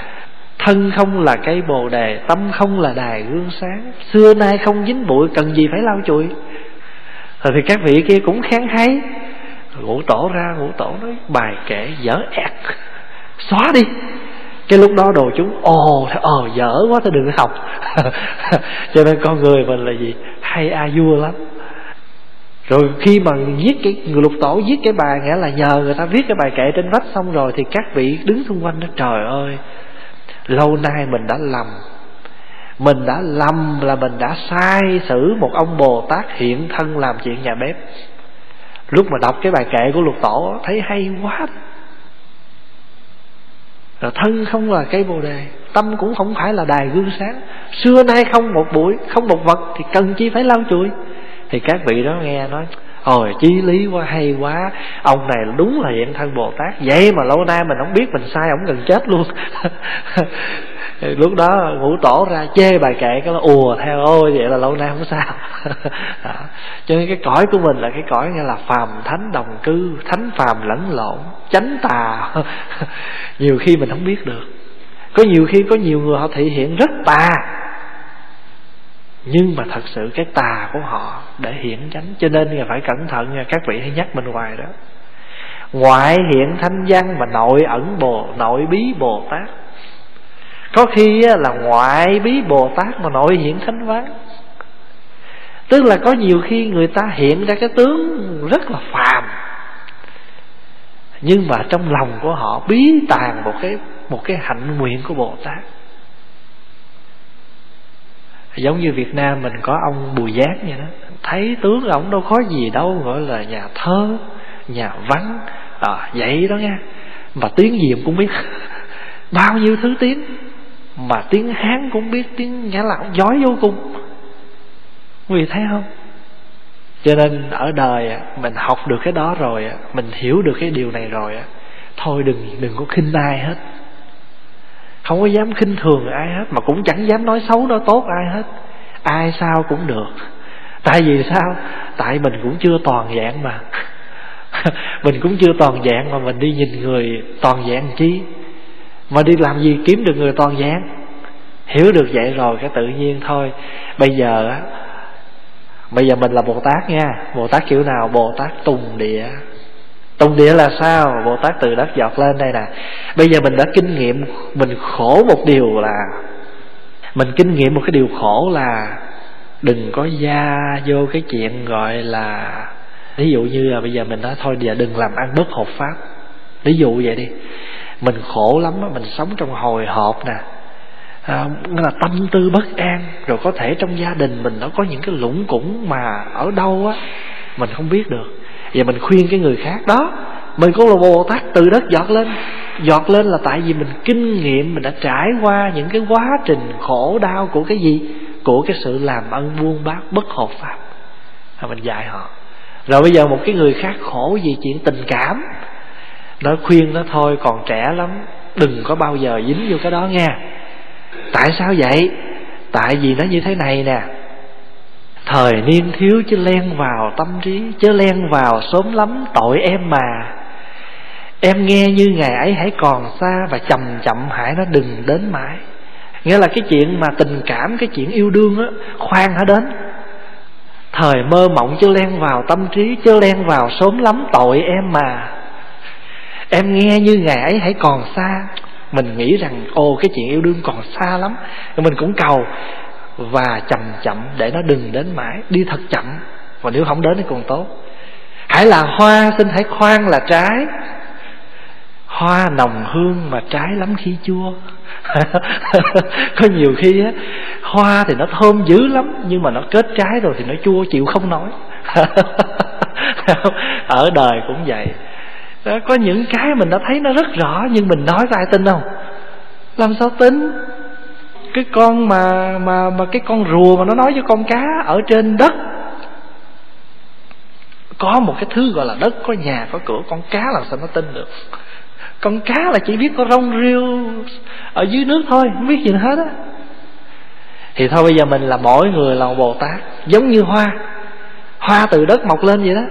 Thân không là cây bồ đề, tâm không là đài gương sáng. Xưa nay không dính bụi, cần gì phải lau chùi. Rồi thì các vị kia cũng khen hay. Ngũ tổ ra, ngũ tổ nói bài kệ dở ẹt. Xóa đi cái lúc đó đồ chúng, ồ ờ dở quá thôi đừng học. Cho nên con người mình là gì? Hay a vua lắm. Rồi khi mà viết cái, người lục tổ viết cái bài, nghĩa là nhờ người ta viết cái bài kệ trên vách xong rồi thì các vị đứng xung quanh đó, trời ơi, lâu nay mình đã lầm. Mình đã lầm là mình đã sai xử một ông bồ tát hiện thân làm chuyện nhà bếp. Lúc mà đọc cái bài kệ của lục tổ, thấy hay quá rồi thân không là cây bồ đề, tâm cũng không phải là đài gương sáng. Xưa nay không một buổi không một vật thì cần chi phải lau chùi. Thì các vị đó nghe nói Hồi chí lý quá, hay quá. Ông này đúng là hiện thân Bồ Tát. Vậy mà lâu nay mình không biết mình sai, Ông gần chết luôn. Lúc đó ngũ tổ ra chê bài kệ, Cái là, ùa theo ôi vậy là lâu nay không sao. Đó. Cho nên cái cõi của mình là cái cõi nghe là phàm thánh đồng cư, Thánh phàm lẫn lộn, Chánh tà. Nhiều khi mình không biết được. Có nhiều khi có nhiều người họ thể hiện rất tà nhưng mà thật sự cái tà của họ để hiển chánh, cho nên là phải cẩn thận nha, các vị hay nhắc mình hoài đó. Ngoại hiện thanh văn mà nội ẩn bồ, nội bí bồ tát. Có khi là ngoại bí bồ tát mà nội hiện thánh văn. Tức là có nhiều khi người ta hiện ra cái tướng rất là phàm. Nhưng mà trong lòng của họ bí tàng một cái một cái hạnh nguyện của bồ tát giống như Việt Nam mình có ông Bùi Giác vậy đó. Thấy tướng ổng đâu khó gì đâu gọi là nhà thơ nhà văn. À, vậy đó nha mà tiếng gì cũng biết. Bao nhiêu thứ tiếng. Mà tiếng hán cũng biết tiếng Nhã là ông giỏi vô cùng. Quý vị thấy không? Cho nên ở đời mình học được cái đó rồi mình hiểu được cái điều này rồi thôi đừng đừng có khinh ai hết không có dám khinh thường ai hết, mà cũng chẳng dám nói xấu, nói tốt ai hết. Ai sao cũng được. Tại vì sao? Tại mình cũng chưa toàn dạng mà. Mình cũng chưa toàn dạng mà mình đi nhìn người toàn dạng chi? Mà đi làm gì kiếm được người toàn dạng? Hiểu được vậy rồi cái tự nhiên thôi. Bây giờ bây giờ mình là bồ tát nha. Bồ tát kiểu nào? Bồ tát tùng địa. Tông địa là sao? Bồ tát từ đất giọt lên đây nè. Bây giờ mình đã kinh nghiệm mình khổ một điều là mình kinh nghiệm một cái điều khổ là đừng có gia vô cái chuyện gọi là ví dụ như là bây giờ mình nói thôi giờ đừng làm ăn bất hợp pháp. Ví dụ vậy đi. Mình khổ lắm á mình sống trong hồi hộp nè. À, là tâm tư bất an rồi có thể trong gia đình mình nó có những cái lũng củng mà ở đâu á mình không biết được và mình khuyên cái người khác. Đó, mình cũng là bồ tát từ đất giọt lên. Giọt lên là tại vì mình kinh nghiệm, mình đã trải qua những cái quá trình khổ đau của cái gì? Của cái sự làm ăn buôn bán bất hợp pháp. Và mình dạy họ. Rồi bây giờ một cái người khác khổ vì chuyện tình cảm. Nó khuyên nó thôi, còn trẻ lắm, đừng có bao giờ dính vô cái đó nghe. tại sao vậy? Tại vì nó như thế này nè thời niên thiếu chứ len vào tâm trí, chứ len vào sớm lắm tội em mà. Em nghe như ngày ấy hãy còn xa và chậm chậm hãy nó đừng đến mãi. Nghĩa là cái chuyện mà tình cảm, cái chuyện yêu đương á, khoan hả đến. Thời mơ mộng chưa len vào tâm trí chưa len vào sớm lắm tội em mà. Em nghe như ngày ấy hãy còn xa. Mình nghĩ rằng, ồ, cái chuyện yêu đương còn xa lắm. Mình cũng cầu và chậm chậm để nó đừng đến mãi đi thật chậm. Và nếu không đến thì còn tốt. Hãy là hoa xin hãy khoan là trái. Hoa nồng hương mà trái lắm khi chua. Có nhiều khi á hoa thì nó thơm dữ lắm nhưng mà nó kết trái rồi thì nó chua chịu không nói ở đời cũng vậy. Đó, có những cái mình đã thấy nó rất rõ nhưng mình nói có ai tin không? Làm sao tin? Cái con mà mà mà cái con rùa mà nó nói với con cá ở trên đất. Có một cái thứ gọi là đất, có nhà, có cửa, con cá làm sao nó tin được? Con cá là chỉ biết có rong rêu ở dưới nước thôi, không biết gì hết á. Thì thôi bây giờ mình là mỗi người là một bồ tát, giống như hoa. Hoa từ đất mọc lên vậy đó.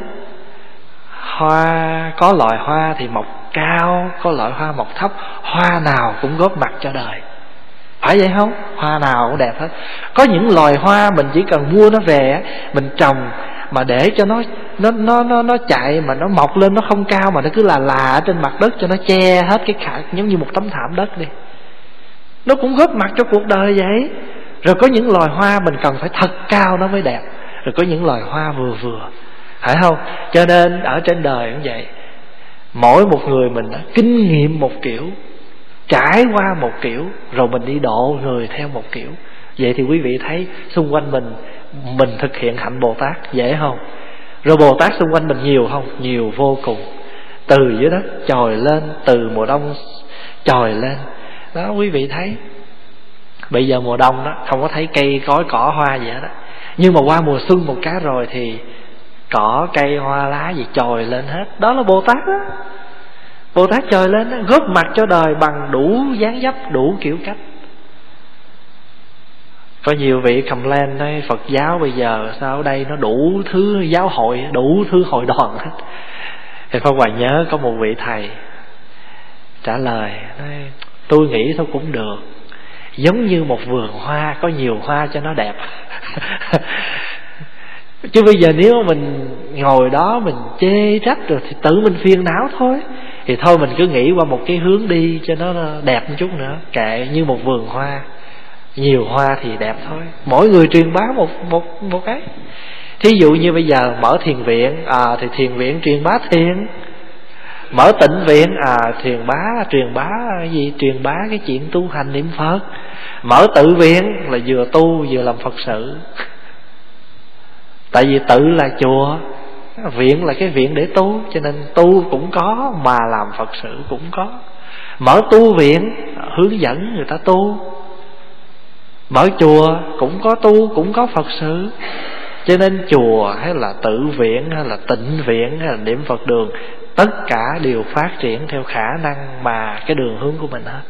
Hoa, có loại hoa thì mọc cao, có loại hoa mọc thấp. Hoa nào cũng góp mặt cho đời phải vậy không? Hoa nào cũng đẹp hết. Có những loài hoa mình chỉ cần mua nó về mình trồng mà để cho nó nó nó nó nó chạy mà nó mọc lên nó không cao mà nó cứ là là ở trên mặt đất cho nó che hết cái khả, giống như một tấm thảm đất đi. Nó cũng góp mặt cho cuộc đời vậy. Rồi có những loài hoa mình cần phải thật cao nó mới đẹp. Rồi có những loài hoa vừa vừa. Phải không? Cho nên ở trên đời cũng vậy. Mỗi một người mình đã kinh nghiệm một kiểu trải qua một kiểu, rồi mình đi độ người theo một kiểu. Vậy thì quý vị thấy xung quanh mình mình thực hiện hạnh bồ tát, dễ không? Rồi bồ tát xung quanh mình nhiều không? Nhiều vô cùng. Từ dưới đất trồi lên, từ mùa đông trồi lên. Đó, quý vị thấy. Bây giờ mùa đông đó, không có thấy cây, cối, cỏ, hoa gì hết đó nhưng mà qua mùa xuân một cái rồi thì cỏ, cây, hoa, lá gì trồi lên hết. Đó là bồ tát đó bồ tát trời lên góp mặt cho đời bằng đủ dáng dấp, đủ kiểu cách. Có nhiều vị cầm lên nói, Phật giáo bây giờ sao ở đây nó đủ thứ giáo hội, đủ thứ hội đoàn hết? Thì Pháp Hòa nhớ có một vị thầy trả lời, nói, tôi nghĩ thôi cũng được. Giống như một vườn hoa, có nhiều hoa cho nó đẹp. Chứ bây giờ nếu mình ngồi đó mình chê trách rồi thì tự mình phiền não thôi thì thôi mình cứ nghĩ qua một cái hướng đi cho nó đẹp một chút nữa. Kệ như một vườn hoa. Nhiều hoa thì đẹp thôi. Mỗi người truyền bá một một một cái. Thí dụ như bây giờ mở thiền viện à thì thiền viện truyền bá thiền. Mở tịnh viện à truyền bá truyền bá gì? Truyền bá cái chuyện tu hành niệm phật. Mở tự viện là vừa tu vừa làm phật sự. Tại vì tự là chùa viện là cái viện để tu, cho nên tu cũng có, mà làm phật sự cũng có. Mở tu viện, hướng dẫn người ta tu. Mở chùa, cũng có tu, cũng có phật sự. Cho nên chùa hay là tự viện, hay là tịnh viện, hay là niệm phật đường, tất cả đều phát triển theo khả năng mà cái đường hướng của mình hết.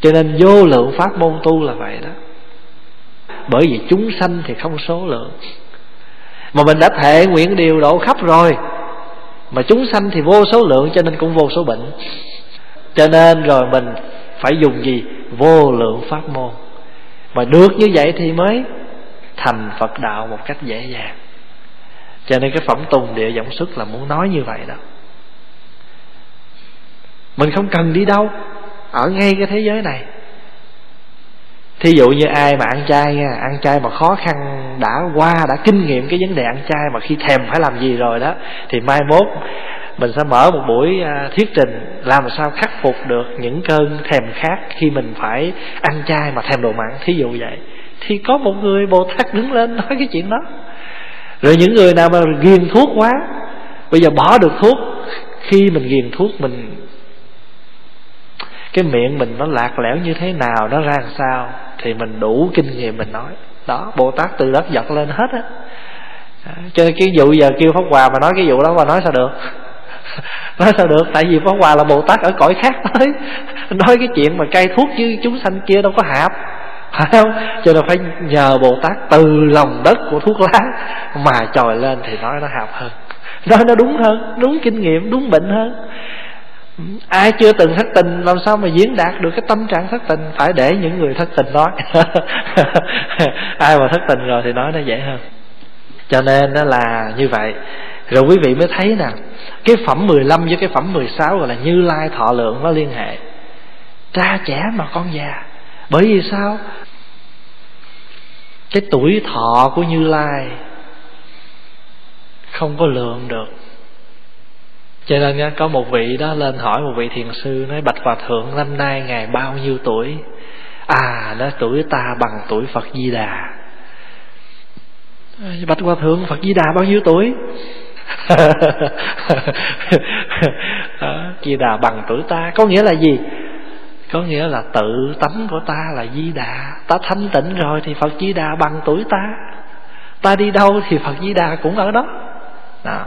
Cho nên vô lượng pháp môn tu là vậy đó. Bởi vì chúng sanh thì không số lượng mà mình đã thệ nguyện điều độ khắp rồi. Mà chúng sanh thì vô số lượng cho nên cũng vô số bệnh. Cho nên rồi mình phải dùng gì? Vô lượng pháp môn. Mà được như vậy thì mới thành phật đạo một cách dễ dàng. Cho nên cái phẩm tùng địa giọng xuất là muốn nói như vậy đó. Mình không cần đi đâu. Ở ngay cái thế giới này thí dụ như ai mà ăn chay nha ăn chay mà khó khăn, đã qua, đã kinh nghiệm cái vấn đề ăn chay mà khi thèm phải làm gì rồi đó, thì mai mốt mình sẽ mở một buổi à, thuyết trình làm sao khắc phục được những cơn thèm khát khi mình phải ăn chay mà thèm đồ mặn thí dụ vậy. Thì có một người bồ tát đứng lên nói cái chuyện đó. Rồi những người nào mà ghiền thuốc quá, bây giờ bỏ được thuốc, khi mình ghiền thuốc mình cái miệng mình nó lạc lẽo như thế nào, nó ra làm sao, thì mình đủ kinh nghiệm mình nói. Đó, bồ tát từ đất giật lên hết á. Cho nên cái vụ giờ kêu pháp hòa mà nói cái vụ đó, mà nói sao được? Nói sao được? Tại vì pháp hòa là bồ tát ở cõi khác tới. Nói cái chuyện mà cây thuốc chứ chúng sanh kia đâu có hạp. Phải không? Cho nên phải nhờ bồ tát từ lòng đất của thuốc lá mà trồi lên thì nói nó hạp hơn. Nói nó đúng hơn, đúng kinh nghiệm, đúng bệnh hơn ai chưa từng thất tình, làm sao mà diễn đạt được cái tâm trạng thất tình? Phải để những người thất tình nói. Ai mà thất tình rồi thì nói nó dễ hơn. Cho nên nó là như vậy. Rồi quý vị mới thấy nè, cái phẩm 15 với cái phẩm 16 gọi là như lai thọ lượng nó liên hệ. Cha trẻ mà con già. Bởi vì sao? Cái tuổi thọ của như lai không có lượng được cho nên có một vị đó lên hỏi một vị thiền sư, nói, bạch hòa thượng, năm nay ngài bao nhiêu tuổi? À nó tuổi ta bằng tuổi phật di đà. Bạch hòa thượng, phật di đà bao nhiêu tuổi? Di đà bằng tuổi ta, có nghĩa là gì? Có nghĩa là tự tánh của ta là di đà, ta thanh tịnh rồi thì phật di đà bằng tuổi ta ta đi đâu thì phật di đà cũng ở đó. Đó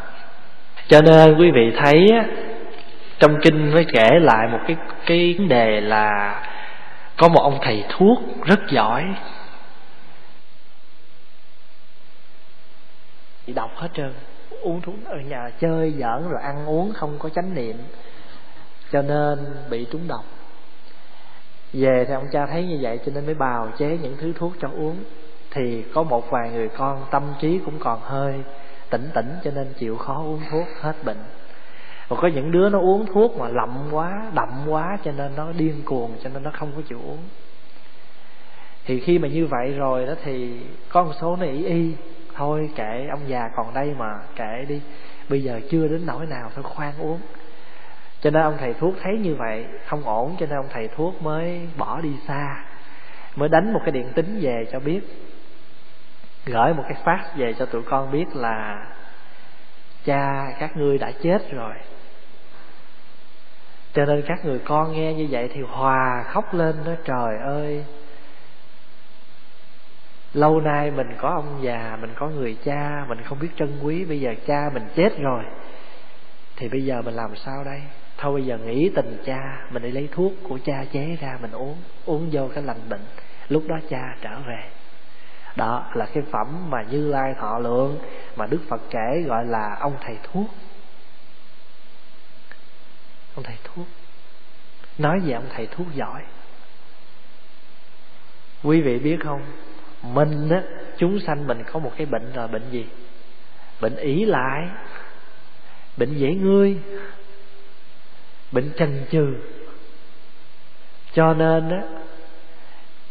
cho nên quý vị thấy trong kinh mới kể lại một cái cái vấn đề là có một ông thầy thuốc rất giỏi. Đọc hết trơn. Uống thuốc ở nhà chơi, giỡn rồi ăn uống không có chánh niệm. Cho nên bị trúng độc. Về thì ông cha thấy như vậy cho nên mới bào chế những thứ thuốc cho uống. Thì có một vài người con tâm trí cũng còn hơi tỉnh tỉnh cho nên chịu khó uống thuốc hết bệnh. Và có những đứa nó uống thuốc mà lậm quá, đậm quá cho nên nó điên cuồng, cho nên nó không có chịu uống. Thì khi mà như vậy rồi đó thì có một số nó ý y, thôi kệ, ông già còn đây mà, kệ đi, bây giờ chưa đến nỗi nào thôi khoan uống. Cho nên ông thầy thuốc thấy như vậy, không ổn, cho nên ông thầy thuốc mới bỏ đi xa, mới đánh một cái điện tính về cho biết gửi một cái phát về cho tụi con biết là cha, các ngươi đã chết rồi. Cho nên các người con nghe như vậy thì hòa khóc lên nói, trời ơi, lâu nay mình có ông già, mình có người cha, mình không biết trân quý, bây giờ cha mình chết rồi, thì bây giờ mình làm sao đây? Thôi bây giờ nghĩ tình cha, mình đi lấy thuốc của cha chế ra, mình uống uống vô cái lành bệnh, lúc đó cha trở về đó là cái phẩm mà như lai thọ lượng mà đức phật kể gọi là ông thầy thuốc. Ông thầy thuốc. Nói về ông thầy thuốc giỏi. Quý vị biết không? Mình á, chúng sanh mình có một cái bệnh là bệnh gì? Bệnh ý lại, bệnh dễ ngươi, bệnh chần chừ cho nên á,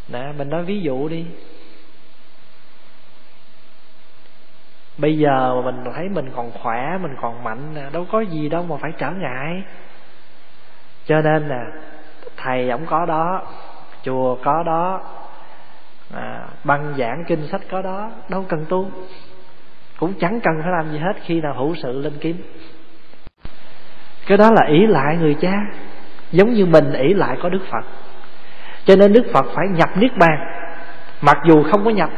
nè, mình nói ví dụ đi. Bây giờ mà mình thấy mình còn khỏe mình còn mạnh đâu có gì đâu mà phải trở ngại. Cho nên là thầy ổng có đó chùa có đó à, băng giảng kinh sách có đó đâu cần tu. Cũng chẳng cần phải làm gì hết khi nào hữu sự lên kiếm cái đó là ỷ lại người cha giống như mình ỷ lại có đức phật. Cho nên đức phật phải nhập niết bàn. Mặc dù không có nhập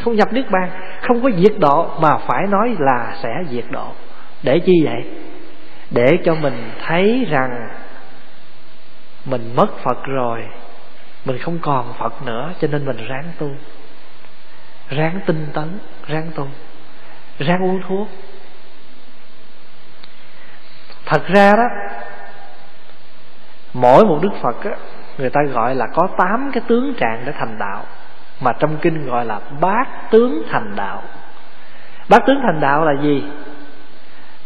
không nhập niết bàn không có diệt độ mà phải nói là sẽ diệt độ. Để chi vậy? Để cho mình thấy rằng mình mất phật rồi mình không còn phật nữa cho nên mình ráng tu. Ráng tinh tấn ráng tu. Ráng uống thuốc. Thật ra đó mỗi một đức phật á, người ta gọi là có tám cái tướng trạng để thành đạo mà trong kinh gọi là bát tướng thành đạo. Bát tướng thành đạo là gì?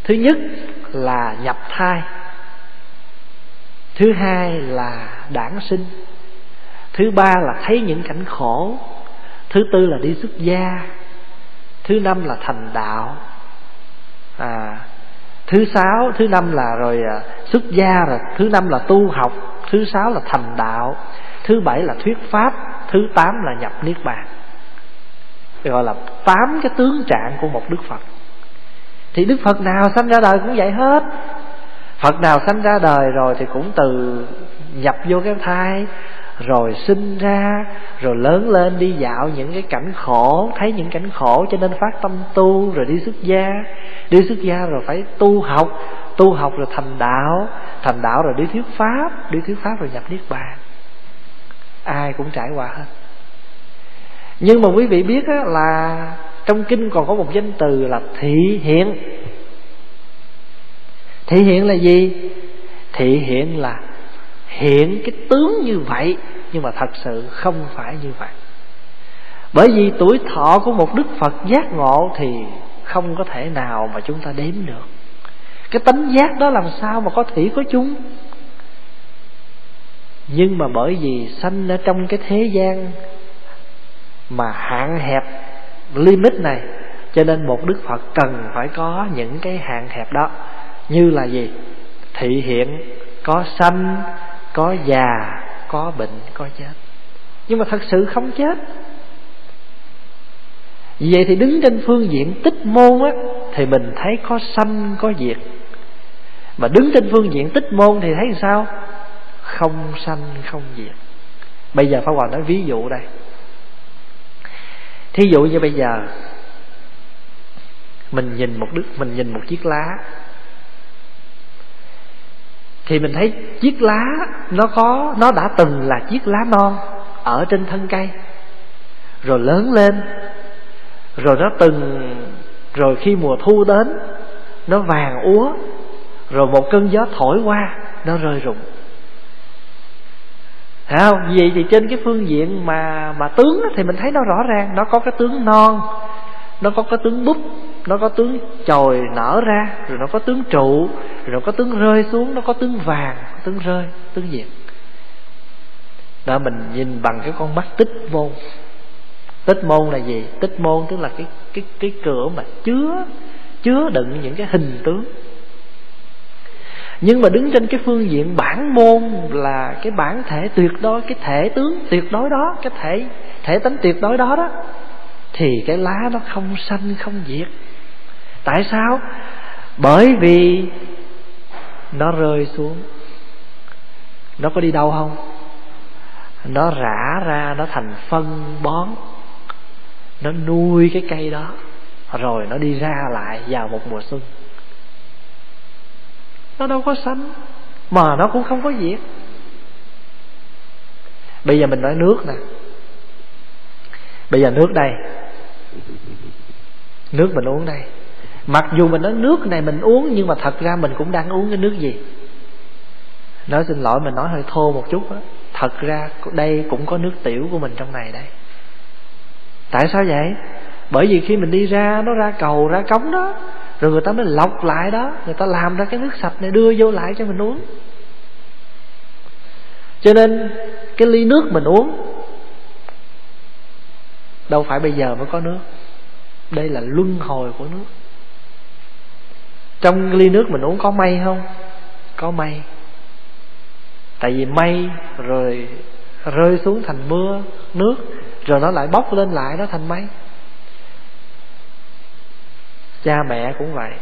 Thứ nhất là nhập thai. Thứ hai là đản sinh. Thứ ba là thấy những cảnh khổ. Thứ tư là đi xuất gia. Thứ năm là thành đạo. À thứ sáu, thứ năm là rồi à, xuất gia rồi. Thứ năm là tu học. Thứ sáu là thành đạo. Thứ bảy là thuyết pháp thứ tám là nhập niết bàn. Gọi là tám cái tướng trạng của một đức phật. Thì đức phật nào sanh ra đời cũng vậy hết. Phật nào sanh ra đời rồi thì cũng từ nhập vô cái thai, rồi sinh ra, rồi lớn lên đi dạo những cái cảnh khổ, thấy những cảnh khổ cho nên phát tâm tu rồi đi xuất gia. Đi xuất gia rồi phải tu học. Tu học rồi thành đạo thành đạo rồi đi thuyết pháp, đi thuyết pháp rồi nhập niết bàn ai cũng trải qua hết. Nhưng mà quý vị biết á, là trong kinh còn có một danh từ là thị hiện. Thị hiện là gì? Thị hiện là hiện cái tướng như vậy nhưng mà thật sự không phải như vậy. Bởi vì tuổi thọ của một đức phật giác ngộ thì không có thể nào mà chúng ta đếm được. Cái tánh giác đó làm sao mà có thể có chúng? Nhưng mà bởi vì sanh ở trong cái thế gian mà hạn hẹp limit này, cho nên một đức phật cần phải có những cái hạn hẹp đó. Như là gì? Thị hiện, có sanh, có già, có bệnh, có chết. Nhưng mà thật sự không chết. Vì vậy thì đứng trên phương diện tích môn á, thì mình thấy có sanh, có diệt. Mà đứng trên phương diện tích môn thì thấy sao? Không sanh, không diệt. Bây giờ pháp hòa nói ví dụ đây. Thí dụ như bây giờ, mình nhìn một đức mình nhìn một chiếc lá. Thì mình thấy chiếc lá nó có, nó đã từng là chiếc lá non ở trên thân cây. Rồi lớn lên, rồi nó từng, rồi khi mùa thu đến, nó vàng úa, rồi một cơn gió thổi qua, nó rơi rụng. Thấy không? Vậy thì trên cái phương diện mà mà tướng thì mình thấy nó rõ ràng Nó có cái tướng non Nó có cái tướng búp Nó có tướng chồi nở ra Rồi nó có tướng trụ Rồi nó có tướng rơi xuống Nó có tướng vàng, tướng rơi, tướng diệt Đó mình nhìn bằng cái con mắt tích môn Tích môn là gì? Tích môn tức là cái cái cái cửa mà chứa chứa đựng những cái hình tướng nhưng mà đứng trên cái phương diện bản môn là cái bản thể tuyệt đối, cái thể tướng tuyệt đối đó, cái thể thể tánh tuyệt đối đó đó, thì cái lá nó không sanh không diệt. Tại sao? Bởi vì nó rơi xuống. Nó có đi đâu không? Nó rã ra, nó thành phân bón. Nó nuôi cái cây đó. Rồi nó đi ra lại vào một mùa xuân nó đâu có sanh mà nó cũng không có diệt. Bây giờ mình nói nước nè. Bây giờ nước đây. Nước mình uống đây. Mặc dù mình nói nước này mình uống, nhưng mà thật ra mình cũng đang uống cái nước gì? Nói xin lỗi, mình nói hơi thô một chút đó. thật ra đây cũng có nước tiểu của mình trong này đây. Tại sao vậy? Bởi vì khi mình đi ra, nó ra cầu, ra cống đó rồi người ta mới lọc lại đó. Người ta làm ra cái nước sạch này đưa vô lại cho mình uống. Cho nên cái ly nước mình uống đâu phải bây giờ mới có nước. Đây là luân hồi của nước. Trong ly nước mình uống có mây không? Có mây tại vì mây rồi rơi xuống thành mưa, nước, rồi nó lại bốc lên lại, nó thành mây cha mẹ cũng vậy.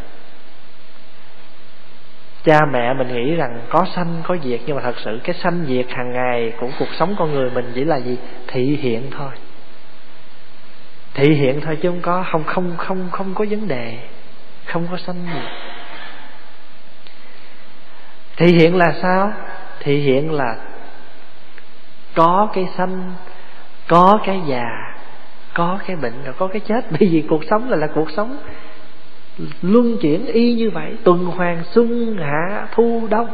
Cha mẹ mình nghĩ rằng có sanh, có diệt, nhưng mà thật sự cái sanh diệt hàng ngày của cuộc sống con người mình chỉ là gì? Thị hiện thôi. Thị hiện thôi chứ không có, không không không không có vấn đề. Không có sanh gì. Thị hiện là sao? Thị hiện là có cái sanh, có cái già, có cái bệnh rồi có cái chết. Bởi vì cuộc sống là là cuộc sống luân chuyển y như vậy, tuần hoàn xuân hạ thu đông.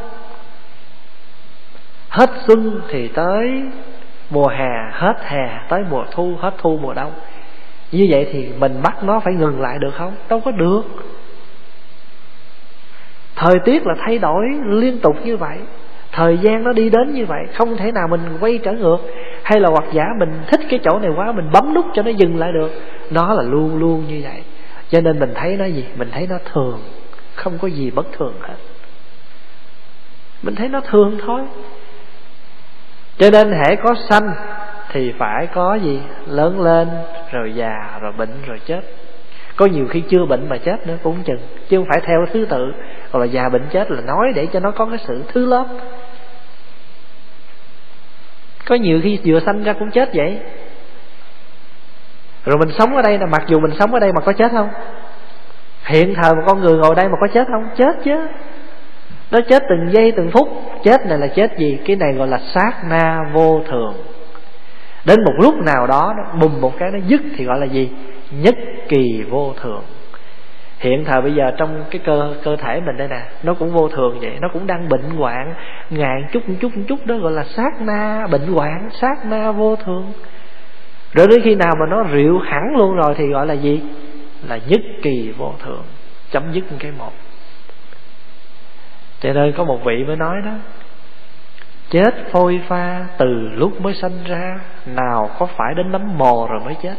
Hết xuân thì tới mùa hè, hết hè tới mùa thu, hết thu mùa đông. Như vậy thì mình bắt nó phải ngừng lại được không? Đâu có được. Thời tiết là thay đổi liên tục như vậy, thời gian nó đi đến như vậy, không thể nào mình quay trở ngược. Hay là hoặc giả mình thích cái chỗ này quá, mình bấm nút cho nó dừng lại được. Nó là luôn luôn như vậy cho nên mình thấy nó gì? Mình thấy nó thường. Không có gì bất thường hết. Mình thấy nó thường thôi. Cho nên hễ có sanh thì phải có gì? Lớn lên, rồi già, rồi bệnh, rồi chết. Có nhiều khi chưa bệnh mà chết nữa, cũng chừng. Chứ không phải theo thứ tự. Hoặc là già bệnh chết là nói để cho nó có cái sự thứ lớp. Có nhiều khi vừa sanh ra cũng chết vậy rồi mình sống ở đây là mặc dù mình sống ở đây mà có chết không? Hiện thời một con người ngồi đây mà có chết không? Chết chứ. Nó chết từng giây, từng phút. Chết này là chết gì? Cái này gọi là sát na vô thường. Đến một lúc nào đó, nó bùng một cái, nó dứt thì gọi là gì? Nhất kỳ vô thường. Hiện thời bây giờ trong cái cơ cơ thể mình đây nè, nó cũng vô thường vậy. Nó cũng đang bệnh hoạn. Ngàn chút chút chút đó gọi là sát na, bệnh hoạn, sát na vô thường rồi đến khi nào mà nó rượu hẳn luôn rồi thì gọi là gì? Là nhất kỳ vô thường chấm dứt cái một. Cho nên có một vị mới nói đó, chết phôi pha từ lúc mới sanh ra, nào có phải đến nấm mồ rồi mới chết?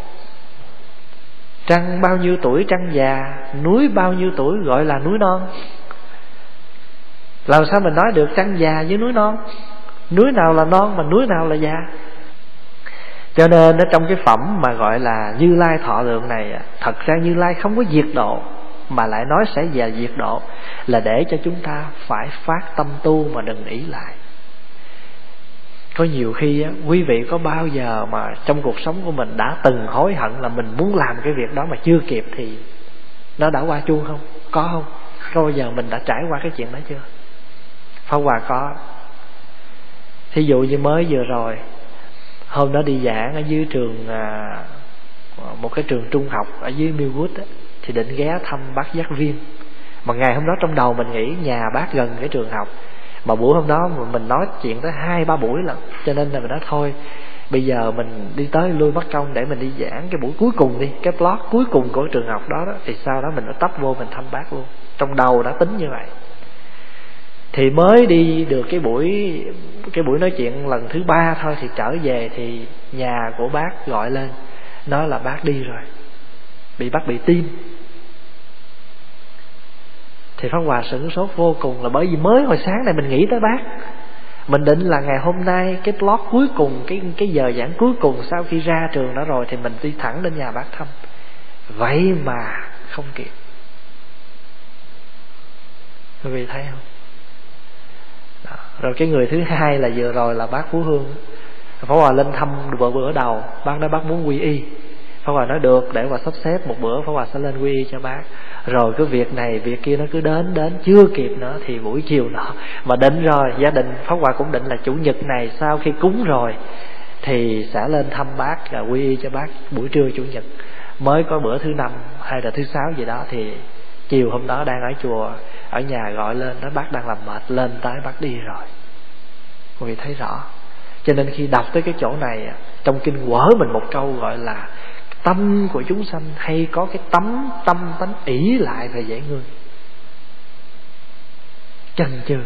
Trăng bao nhiêu tuổi trăng già, núi bao nhiêu tuổi gọi là núi non? Làm sao mình nói được trăng già với núi non? Núi nào là non mà núi nào là già? Cho nên ở trong cái phẩm mà gọi là như lai thọ lượng này thật ra như lai không có diệt độ mà lại nói sẽ về diệt độ là để cho chúng ta phải phát tâm tu mà đừng ý lại. Có nhiều khi á, quý vị có bao giờ mà trong cuộc sống của mình đã từng hối hận là mình muốn làm cái việc đó mà chưa kịp thì nó đã qua chuông không? Có không? Có bao giờ mình đã trải qua cái chuyện đó chưa? Pháp Hòa có. Thí dụ như mới vừa rồi Hôm đó đi giảng ở dưới trường à, Một cái trường trung học Ở dưới Millwood á, Thì định ghé thăm bác giác viên. Mà ngày hôm đó trong đầu mình nghĩ Nhà bác gần cái trường học. Mà buổi hôm đó mình nói chuyện tới hai ba buổi lận cho nên là mình nói thôi bây giờ mình đi tới lui mất công để mình đi giảng cái buổi cuối cùng đi cái blog cuối cùng của trường học đó, đó thì sau đó mình nó tấp vô mình thăm bác luôn. Trong đầu đã tính như vậy thì mới đi được cái buổi cái buổi nói chuyện lần thứ ba thôi, thì trở về thì nhà của bác gọi lên, nói là bác đi rồi, bị bác bị tim. Thì pháp hòa sửng sốt vô cùng là bởi vì mới hồi sáng này mình nghĩ tới bác. Mình định là ngày hôm nay cái blog cuối cùng, cái cái giờ giảng cuối cùng sau khi ra trường đó rồi thì mình đi thẳng đến nhà bác thăm. Vậy mà không kịp. Quý vị thấy không rồi cái người thứ hai là vừa rồi là bác phú hương. Phó Hòa lên thăm bữa bữa đầu, Bác nói bác muốn quy y. Phó Hòa nói được, để Hòa sắp xếp một bữa, phó Hòa sẽ lên quy y cho bác. Rồi cái việc này, việc kia nó cứ đến đến, chưa kịp nữa Thì buổi chiều nọ Mà định rồi, gia đình phó Hòa cũng định là chủ nhật này Sau khi cúng rồi Thì sẽ lên thăm bác là quy y cho bác buổi trưa chủ nhật. Mới có bữa thứ năm hay là thứ sáu gì đó Thì chiều hôm đó đang ở chùa ở nhà gọi lên, nói bác đang làm mệt, Lên tới bác đi rồi. Quý vị thấy rõ. Cho nên khi đọc tới cái chỗ này, Trong kinh quở mình một câu gọi là tâm của chúng sanh hay có cái tấm tâm tánh ỷ lại về dễ ngươi chần chừ.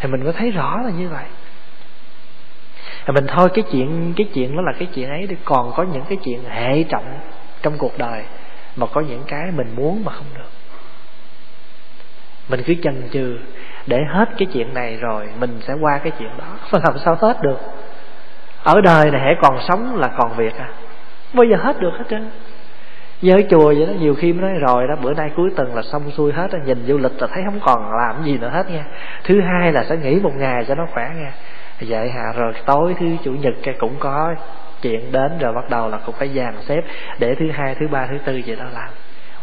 Thì mình có thấy rõ là như vậy. Thì mình thôi, cái chuyện cái chuyện đó là cái chuyện ấy thì còn có những cái chuyện hệ trọng trong cuộc đời mà có những cái mình muốn mà không được mình cứ chần chừ để hết cái chuyện này rồi mình sẽ qua cái chuyện đó. Mà làm sao hết được? Ở đời này hãy còn sống là còn việc à. Bây giờ hết được hết trơn. Giờ chùa vậy đó, nhiều khi mới nói rồi đó, bữa nay cuối tuần là xong xuôi hết nhìn du lịch là thấy không còn làm gì nữa hết nha. Thứ hai là sẽ nghỉ một ngày cho nó khỏe nha. Vậy hả? Rồi tối thứ chủ nhật cái cũng có chuyện đến rồi bắt đầu là cũng phải dàn xếp để thứ hai, thứ ba, thứ tư vậy đó làm.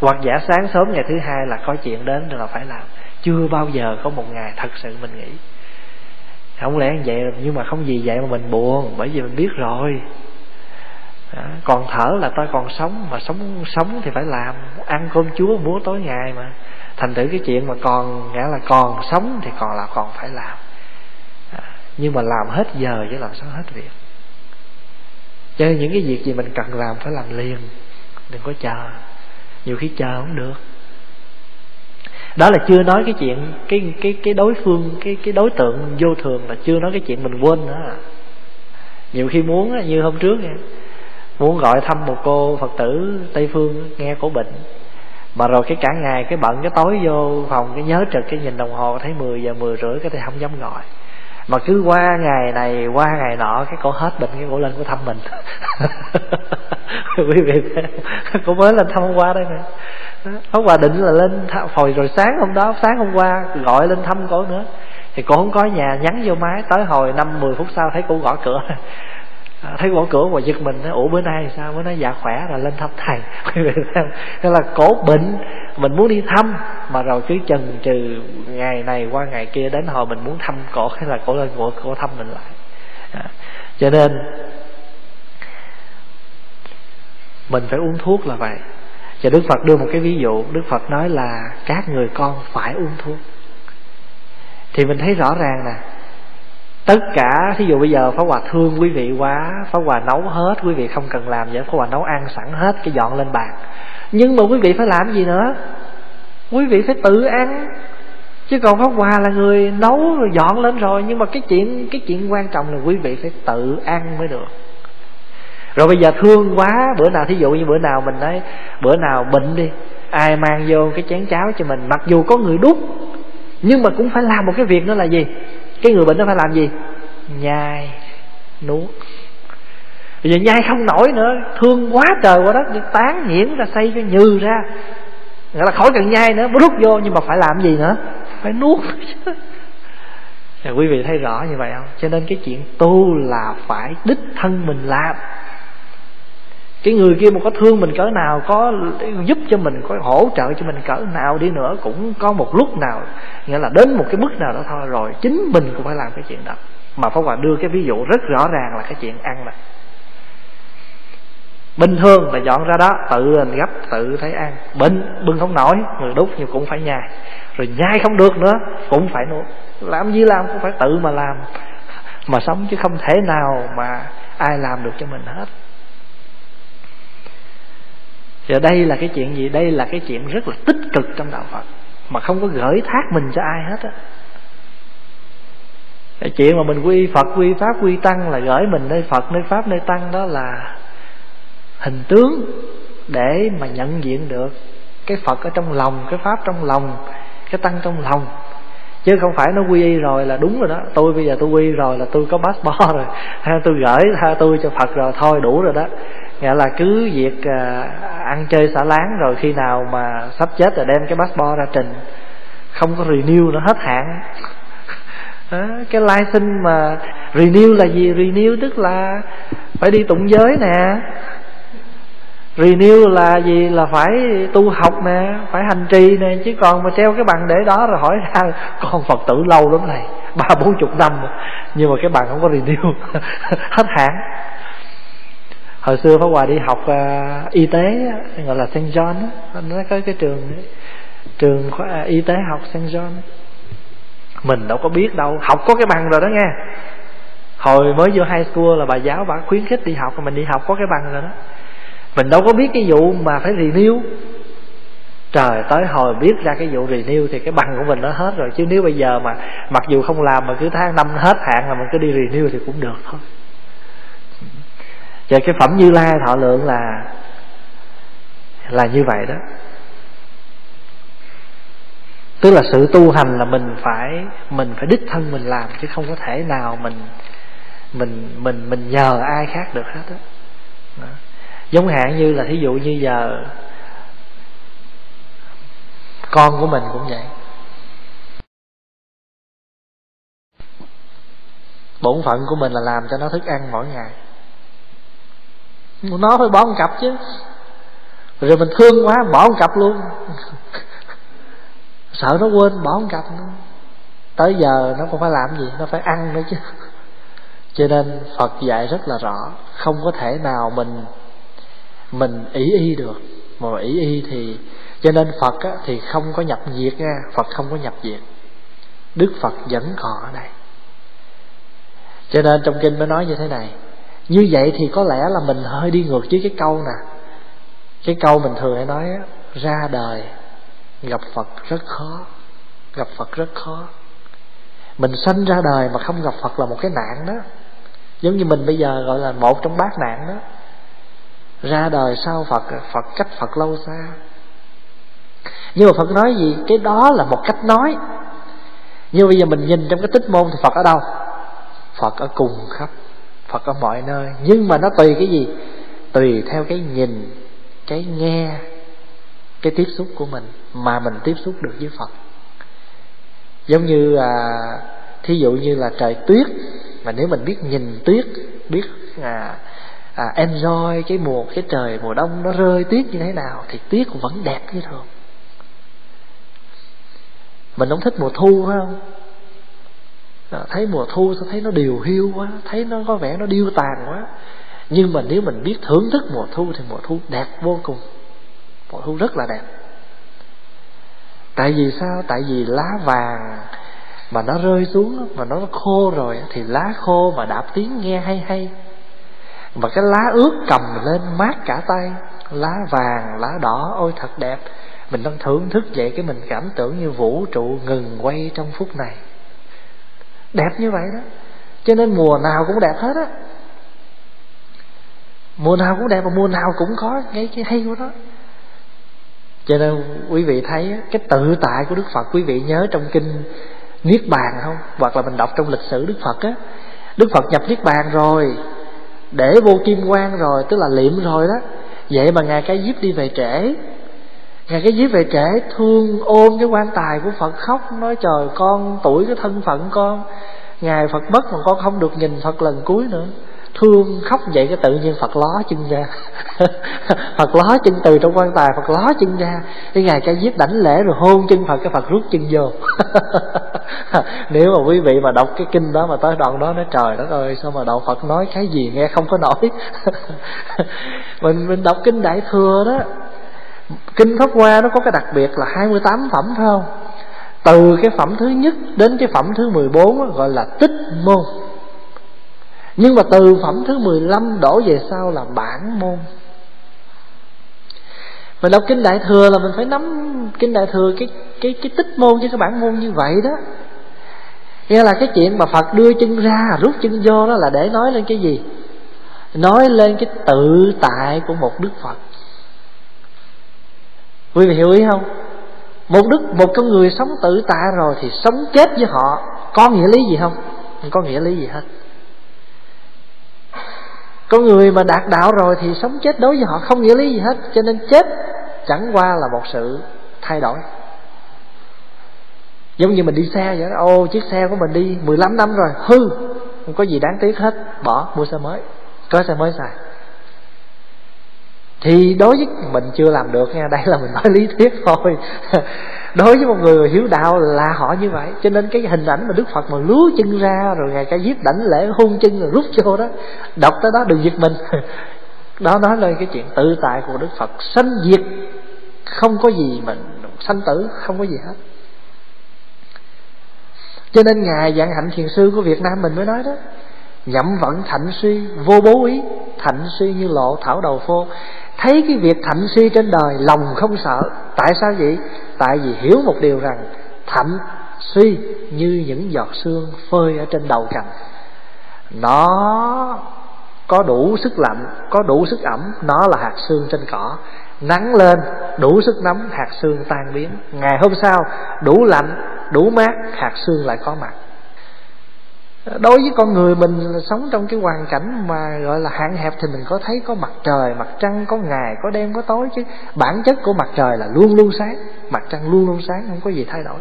Hoặc giả sáng sớm ngày thứ hai là có chuyện đến rồi là phải làm chưa bao giờ có một ngày thật sự mình nghĩ. Không lẽ vậy, nhưng mà không gì vậy mà mình buồn, bởi vì mình biết rồi. Đó. còn thở là ta còn sống, mà sống sống thì phải làm, ăn cơm chúa múa tối ngày mà. Thành thử cái chuyện mà còn, nghĩa là còn sống thì còn là còn phải làm. Đó. nhưng mà làm hết giờ chứ làm sao hết việc. Cho nên những cái việc gì mình cần làm phải làm liền, đừng có chờ. Nhiều khi chờ không được đó là chưa nói cái chuyện, cái cái cái đối phương, cái cái đối tượng vô thường là chưa nói cái chuyện mình quên nữa. Nhiều khi muốn như hôm trước muốn gọi thăm một cô phật tử tây phương nghe cổ bệnh. Mà rồi cái cả ngày cái bận, cái tối vô phòng, cái nhớ trực, cái nhìn đồng hồ, thấy 10 giờ 10 rưỡi, cái thì không dám gọi mà cứ qua ngày này qua ngày nọ cái cổ hết bệnh cái cổ lên cổ thăm mình. Quý vị cổ mới lên thăm hôm qua đây nè. Hôm qua định là lên thăm, hồi rồi sáng hôm đó sáng hôm qua gọi lên thăm cổ nữa. Thì cổ không có nhà nhắn vô máy tới hồi năm mười phút sau thấy cổ gõ cửa. À, thấy gõ cửa và giật mình ủa bữa nay sao? Bữa nay dạ khỏe rồi lên thăm thầy. Thế là cổ bệnh mình muốn đi thăm mà rồi cứ chần chừ ngày này qua ngày kia đến hồi mình muốn thăm cổ hay là cổ lên cổ, cổ thăm mình lại. À, cho nên mình phải uống thuốc là vậy. Và Đức Phật đưa một cái ví dụ Đức Phật nói là các người con phải uống thuốc. Thì mình thấy rõ ràng nè tất cả, thí dụ bây giờ phá Hòa thương quý vị quá phá Hòa nấu hết, quý vị không cần làm vậy phá Hòa nấu ăn sẵn hết, cái dọn lên bàn. Nhưng mà quý vị phải làm gì nữa? Quý vị phải tự ăn. Chứ còn Pháp Hòa là người nấu, rồi dọn lên rồi, nhưng mà cái chuyện cái chuyện quan trọng là quý vị phải tự ăn mới được. Rồi bây giờ thương quá, bữa nào, thí dụ như bữa nào mình nói, bữa nào bệnh đi, ai mang vô cái chén cháo cho mình, mặc dù có người đút, nhưng mà cũng phải làm một cái việc nữa là gì? Cái người bệnh nó phải làm gì? Nhai nuốt. Bây giờ nhai không nổi nữa thương quá trời quá đất tán nhiễm ra xây cho nhừ ra. Nghĩa là khỏi cần nhai nữa rút vô nhưng mà phải làm gì nữa? Phải nuốt. Quý vị thấy rõ như vậy không? Cho nên cái chuyện tu là phải đích thân mình làm cái người kia mà có thương mình cỡ nào, có giúp cho mình, có hỗ trợ cho mình cỡ nào đi nữa, cũng có một lúc nào, nghĩa là đến một cái mức nào đó thôi, rồi chính mình cũng phải làm cái chuyện đó. Mà pháp hòa đưa cái ví dụ rất rõ ràng là cái chuyện ăn này. Bình thường là dọn ra đó, tự mình gấp, tự thấy ăn. Bệnh bưng không nổi người đút nhưng cũng phải nhai. Rồi nhai không được nữa, cũng phải nuốt. Làm gì làm cũng phải tự mà làm. Mà sống chứ không thể nào mà ai làm được cho mình hết thì đây là cái chuyện gì? Đây là cái chuyện rất là tích cực trong đạo phật, mà không có gửi thác mình cho ai hết á. Cái chuyện mà mình quy phật, quy pháp, quy tăng là gửi mình nơi phật, nơi pháp, nơi tăng đó là hình tướng để mà nhận diện được cái phật ở trong lòng, cái pháp trong lòng, cái tăng trong lòng chứ không phải nó quy y rồi là đúng rồi đó. Tôi bây giờ tôi quy rồi là tôi có passport rồi. Ha tôi gửi tha tôi cho phật rồi thôi đủ rồi đó. Nghĩa là cứ việc à, ăn chơi xả láng rồi khi nào mà sắp chết rồi đem cái passport ra trình. Không có renew nó hết hạn. Đó, cái license mà renew là gì? Renew tức là phải đi tụng giới nè renew là gì? Là phải tu học nè phải hành trì nè chứ còn mà treo cái bằng để đó rồi hỏi ra con phật tử lâu lắm này ba bốn chục năm nhưng mà cái bằng không có renew hết hạn. Hồi xưa Pháp Hòa đi học uh, y tế gọi là St John nó có cái trường trường khoa, uh, y tế học St John. Mình đâu có biết đâu học có cái bằng rồi đó nghe. Hồi mới vô high school là bà giáo bà khuyến khích đi học mình đi học có cái bằng rồi đó mình đâu có biết cái vụ mà phải renew. Trời tới hồi biết ra cái vụ renew thì cái bằng của mình nó hết rồi. Chứ nếu bây giờ mà mặc dù không làm mà cứ tháng năm hết hạn là mình cứ đi renew thì cũng được thôi. Và cái phẩm như lai thọ lượng là là như vậy đó. Tức là sự tu hành là mình phải mình phải đích thân mình làm chứ không có thể nào mình mình mình mình nhờ ai khác được hết đó, đó giống hạn như là thí dụ như giờ con của mình cũng vậy. Bổn phận của mình là làm cho nó thức ăn mỗi ngày. Nó phải bỏ một cặp chứ. Rồi mình thương quá, bỏ một cặp luôn. Sợ nó quên, bỏ một cặp nữa tới giờ nó cũng phải làm gì? Nó phải ăn nữa chứ. Cho nên phật dạy rất là rõ, không có thể nào mình mình ý y được. Mà ý y thì cho nên phật á, thì không có nhập diệt nha. Phật không có nhập diệt. Đức phật vẫn còn ở đây. Cho nên trong kinh mới nói như thế này. Như vậy thì có lẽ là mình hơi đi ngược với cái câu nè. Cái câu mình thường hay nói á, ra đời gặp phật rất khó. Gặp phật rất khó. Mình sanh ra đời mà không gặp phật là một cái nạn đó. Giống như mình bây giờ gọi là một trong bát nạn đó ra đời sau phật phật cách phật lâu xa. Nhưng mà phật nói gì? Cái đó là một cách nói. Nhưng bây giờ mình nhìn trong cái tích môn thì phật ở đâu? Phật ở cùng khắp phật ở mọi nơi. Nhưng mà nó tùy cái gì? Tùy theo cái nhìn cái nghe cái tiếp xúc của mình mà mình tiếp xúc được với phật. Giống như à, thí dụ như là trời tuyết. Mà nếu mình biết nhìn tuyết biết à, à, enjoy cái mùa cái trời mùa đông nó rơi tuyết như thế nào thì tuyết vẫn đẹp như thường. Mình không thích mùa thu phải không? À, thấy mùa thu sao thấy nó điều hiu quá thấy nó có vẻ nó điêu tàn quá. Nhưng mà nếu mình biết thưởng thức mùa thu thì mùa thu đẹp vô cùng. Mùa thu rất là đẹp. Tại vì sao? Tại vì lá vàng mà nó rơi xuống mà nó khô rồi thì lá khô mà đạp tiếng nghe hay hay mà cái lá ướt cầm lên mát cả tay. Lá vàng, lá đỏ, ôi thật đẹp. Mình đang thưởng thức vậy cái mình cảm tưởng như vũ trụ ngừng quay trong phút này. Đẹp như vậy đó. Cho nên mùa nào cũng đẹp hết á. Mùa nào cũng đẹp và mùa nào cũng có cái cái hay của nó. Cho nên quý vị thấy cái tự tại của đức phật, quý vị nhớ trong kinh niết bàn không? Hoặc là mình đọc trong lịch sử đức phật á. Đức phật nhập niết bàn rồi để vô kim quan rồi, tức là liệm rồi đó. Vậy mà ngài cái diếp đi về trễ. Ngài cái diếp về trễ, thương, ôm cái quan tài của phật khóc, nói trời, con tuổi cái thân phận con. Ngài phật mất mà con không được nhìn phật lần cuối nữa thương khóc vậy cái tự nhiên phật ló chân ra. Phật ló chân từ trong quan tài, phật ló chân ra. Cái ngày ca diếp đảnh lễ rồi hôn chân phật, cái phật rút chân vô. Nếu mà quý vị mà đọc cái kinh đó mà tới đoạn đó nói, trời đất ơi, sao mà đạo phật nói cái gì nghe không có nổi. Mình mình đọc kinh đại thừa đó, kinh pháp hoa nó có cái đặc biệt là 28 phẩm, phải không? Từ cái phẩm thứ nhất đến cái phẩm thứ 14 gọi là tích môn nhưng mà từ phẩm thứ 15 đổ về sau là bản môn. Mình đọc kinh đại thừa là mình phải nắm kinh đại thừa cái cái cái tích môn chứ cái bản môn như vậy đó. Nghĩa là cái chuyện mà phật đưa chân ra, rút chân vô đó là để nói lên cái gì? Nói lên cái tự tại của một đức phật. Quý vị hiểu ý không? Một đức, một con người sống tự tại rồi thì sống chết với họ, có nghĩa lý gì không? Không có nghĩa lý gì hết con người mà đạt đạo rồi thì sống chết đối với họ, không nghĩa lý gì hết. Cho nên chết chẳng qua là một sự thay đổi. Giống như mình đi xe vậy đó. Ô, chiếc xe của mình đi 15 năm rồi. Hư, không có gì đáng tiếc hết. Bỏ, mua xe mới. Có xe mới xài. Thì đối với mình chưa làm được nha. Đây là mình nói lý thuyết thôi. đối với một người hiếu đạo là họ như vậy. Cho nên cái hình ảnh mà đức phật mà lúa chân ra, rồi ngày cái giết đảnh lễ, hôn chân, rồi rút vô đó, đọc tới đó đừng giật mình. Đó nói lên cái chuyện tự tại của đức phật. Sanh diệt, không có gì mà sanh tử, không có gì hết. Cho nên ngài dạng hạnh thiền sư của việt nam mình mới nói đó, nhậm vận thạnh suy, vô bố ý thạnh suy như lộ thảo đầu phô. Thấy cái việc thạnh suy trên đời, lòng không sợ. Tại sao vậy? Tại vì hiểu một điều rằng thạnh suy như những giọt sương phơi ở trên đầu cành nó có đủ sức lạnh, có đủ sức ẩm, nó là hạt sương trên cỏ. Nắng lên, đủ sức nóng, hạt sương tan biến. Ngày hôm sau, đủ lạnh, đủ mát, hạt sương lại có mặt đối với con người mình sống trong cái hoàn cảnh mà gọi là hạn hẹp thì mình có thấy có mặt trời, mặt trăng, có ngày, có đêm, có tối, chứ bản chất của mặt trời là luôn luôn sáng. Mặt trăng luôn luôn sáng, không có gì thay đổi.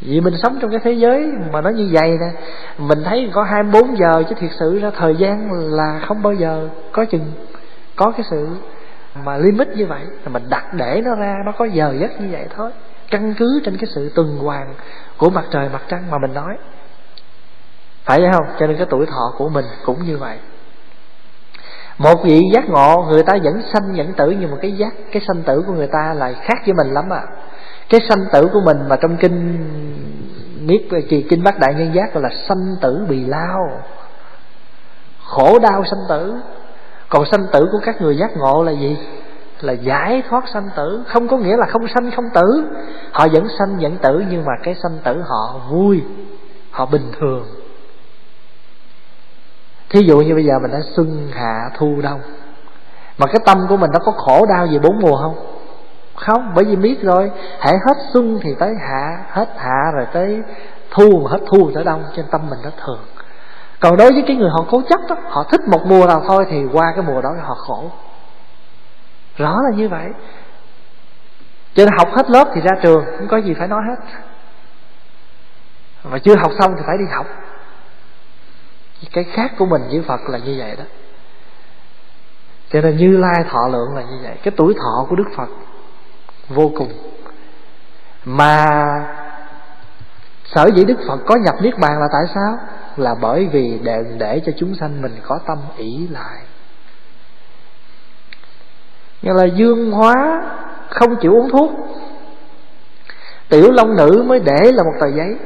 Vì mình sống trong cái thế giới mà nó như vậy nè, mình thấy có 24 giờ chứ thiệt sự ra thời gian là không bao giờ có chừng, có cái sự mà limit như vậy. Là mình đặt để nó ra, nó có giờ giấc như vậy thôi. Căn cứ trên cái sự tuần hoàn của mặt trời, mặt trăng mà mình nói phải không? Cho nên cái tuổi thọ của mình cũng như vậy. Một vị giác ngộ, người ta vẫn sanh vẫn tử, nhưng mà cái giác, cái sanh tử của người ta lại khác với mình lắm à. Cái sanh tử của mình mà trong kinh niết kỳ kinh bát đại nhân giác gọi là sanh tử bì lao. Khổ đau sanh tử. Còn sanh tử của các người giác ngộ là gì? Là giải thoát sanh tử. Không có nghĩa là không sanh không tử. Họ vẫn sanh vẫn tử, nhưng mà cái sanh tử họ vui, họ bình thường thí dụ như bây giờ mình đã xuân, hạ, thu, đông. Mà cái tâm của mình nó có khổ đau gì bốn mùa không? Không, bởi vì biết rồi. Hãy hết xuân thì tới hạ, hết hạ rồi tới thu mà hết thu tới đông. Trên tâm mình nó thường. Còn đối với cái người họ cố chấp đó, họ thích một mùa nào thôi thì qua cái mùa đó họ khổ. Rõ là như vậy. Cho nên học hết lớp thì ra trường, không có gì phải nói hết. Mà chưa học xong thì phải đi học cái khác của mình với phật là như vậy đó. Cho nên như lai thọ lượng là như vậy. Cái tuổi thọ của đức phật vô cùng. Mà sở dĩ đức phật có nhập niết bàn là tại sao? Là bởi vì để, để cho chúng sanh mình có tâm ỷ lại. Như là dương hóa không chịu uống thuốc. Tiểu long nữ mới để là một tờ giấy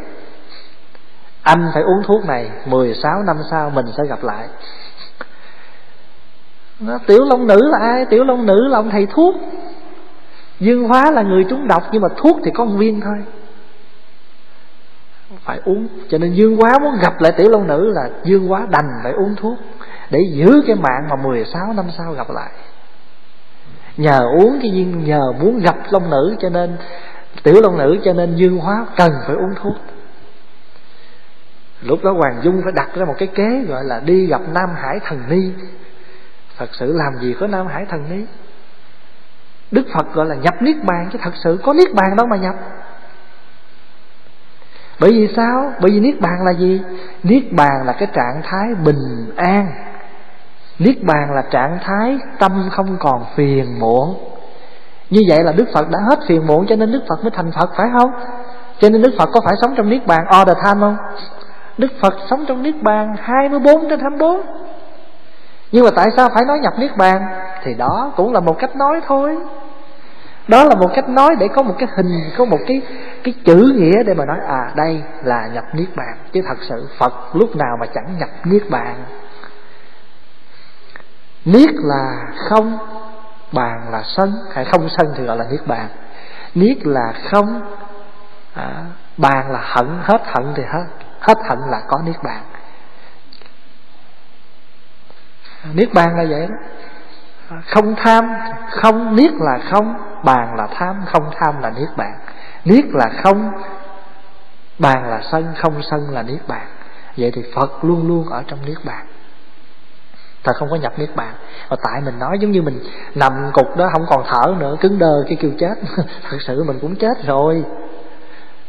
anh phải uống thuốc này 16 năm sau mình sẽ gặp lại. Nó, tiểu long nữ là ai? Tiểu long nữ là ông thầy thuốc. Dương hóa là người trúng độc nhưng mà thuốc thì có một viên thôi. Phải uống, cho nên dương hóa muốn gặp lại tiểu long nữ là dương hóa đành phải uống thuốc để giữ cái mạng mà 16 năm sau gặp lại. Nhờ uống cái viên, nhờ muốn gặp long nữ cho nên, tiểu long nữ cho nên dương hóa cần phải uống thuốc lúc đó hoàng dung phải đặt ra một cái kế gọi là đi gặp nam hải thần ni. Thật sự làm gì có nam hải thần ni? Đức phật gọi là nhập niết bàn, chứ thật sự có niết bàn đâu mà nhập. Bởi vì sao? Bởi vì niết bàn là gì? Niết bàn là cái trạng thái bình an. Niết bàn là trạng thái tâm không còn phiền muộn. Như vậy là đức phật đã hết phiền muộn cho nên đức phật mới thành phật, phải không? Cho nên đức phật có phải sống trong niết bàn all the time không? Đức phật sống trong niết bàn 24 trên 24 nhưng mà tại sao phải nói nhập niết bàn? Thì đó cũng là một cách nói thôi. Đó là một cách nói để có một cái hình có một cái cái chữ nghĩa để mà nói à đây là nhập niết bàn. Chứ thật sự phật lúc nào mà chẳng nhập niết bàn? Niết là không bàn là sân. Hay không sân thì gọi là niết bàn. Niết là không à, bàn là hận hết hận thì hết hết hận là có niết bàn. Niết bàn là vậy đó. Không tham, không, niết là không, bàn là tham, không tham là niết bàn. Niết là không, bàn là sân, không sân là niết bàn. Vậy thì phật luôn luôn ở trong niết bàn. Thật không có nhập niết bàn. Và tại mình nói giống như mình nằm cục đó không còn thở nữa, cứng đơ cái kêu chết. Thật sự mình cũng chết rồi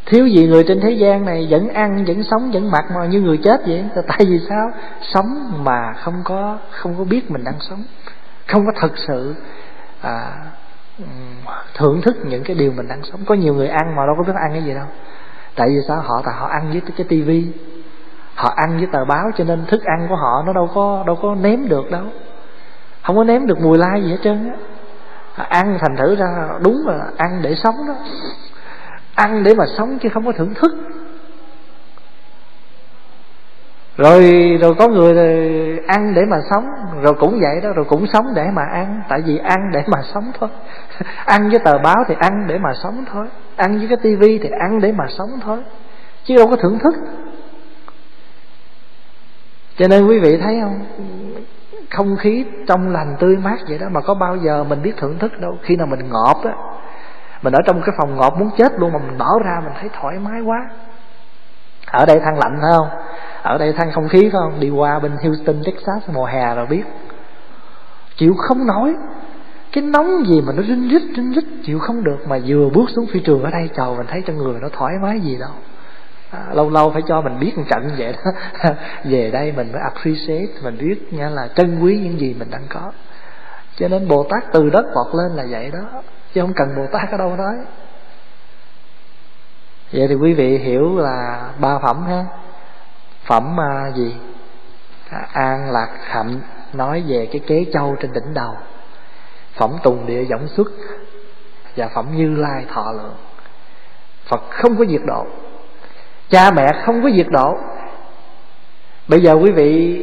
thiếu gì người trên thế gian này vẫn ăn vẫn sống vẫn mặc mà như người chết vậy? Tại vì sao? Sống mà không có không có biết mình đang sống. Không có thật sự à, thưởng thức những cái điều mình đang sống. Có nhiều người ăn mà đâu có biết ăn cái gì đâu. Tại vì sao? Họ tại họ ăn với cái tivi. Họ ăn với tờ báo cho nên thức ăn của họ nó đâu có đâu có nếm được đâu. Không có nếm được mùi lai gì hết trơn á. Ăn thành thử ra đúng là ăn để sống đó ăn để mà sống chứ không có thưởng thức. Rồi rồi có người ăn để mà sống, rồi cũng vậy đó, rồi cũng sống để mà ăn, tại vì ăn để mà sống thôi. Ăn với tờ báo thì ăn để mà sống thôi, ăn với cái tivi thì ăn để mà sống thôi, chứ đâu có thưởng thức. Cho nên quý vị thấy không? Không khí trong lành tươi mát vậy đó mà có bao giờ mình biết thưởng thức đâu. Khi nào mình ngọt á mình ở trong cái phòng ngọt muốn chết luôn mà mình mở ra mình thấy thoải mái quá. Ở đây than lạnh phải không? Ở đây than không khí phải không? Đi qua bên Houston Texas mùa hè rồi biết. Chịu không nổi. Cái nóng gì mà nó rinh rít rinh rít chịu không được mà vừa bước xuống phi trường ở đây trời mình thấy cho người nó thoải mái gì đâu. À, lâu lâu phải cho mình biết một trận vậy đó. Về đây mình mới appreciate mình biết nha là trân quý những gì mình đang có. Cho nên bồ tát từ đất vọt lên là vậy đó chứ không cần bồ tát ở đâu nói. Vậy thì quý vị hiểu là ba phẩm ha. Phẩm à, gì? À, an lạc hạnh nói về cái kế châu trên đỉnh đầu. Phẩm tùng địa võng xuất và phẩm như lai thọ lượng. Phật không có diệt độ. Cha mẹ không có diệt độ. Bây giờ quý vị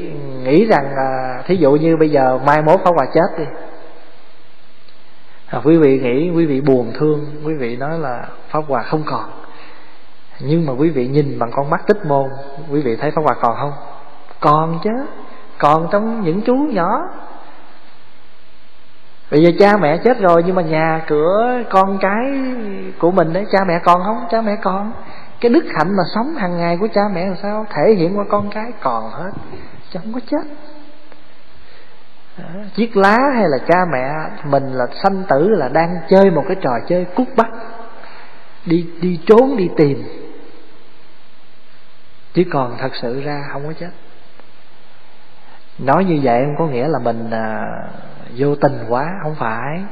nghĩ rằng à, thí dụ như bây giờ mai mốt có quà chết đi à, quý vị nghĩ quý vị buồn thương quý vị nói là pháp hòa không còn. Nhưng mà quý vị nhìn bằng con mắt tích môn quý vị thấy pháp hòa còn không? Còn chứ còn trong những chú nhỏ. Bây giờ cha mẹ chết rồi nhưng mà nhà cửa con cái của mình đấy cha mẹ còn không? Cha mẹ còn. Cái đức hạnh mà sống hàng ngày của cha mẹ làm sao? Thể hiện qua con cái còn hết chứ không có chết chiếc lá hay là cha mẹ mình là sanh tử là đang chơi một cái trò chơi cút bắt. Đi đi trốn đi tìm. Chứ còn thật sự ra không có chết. Nói như vậy không có nghĩa là mình à, vô tình quá không phải.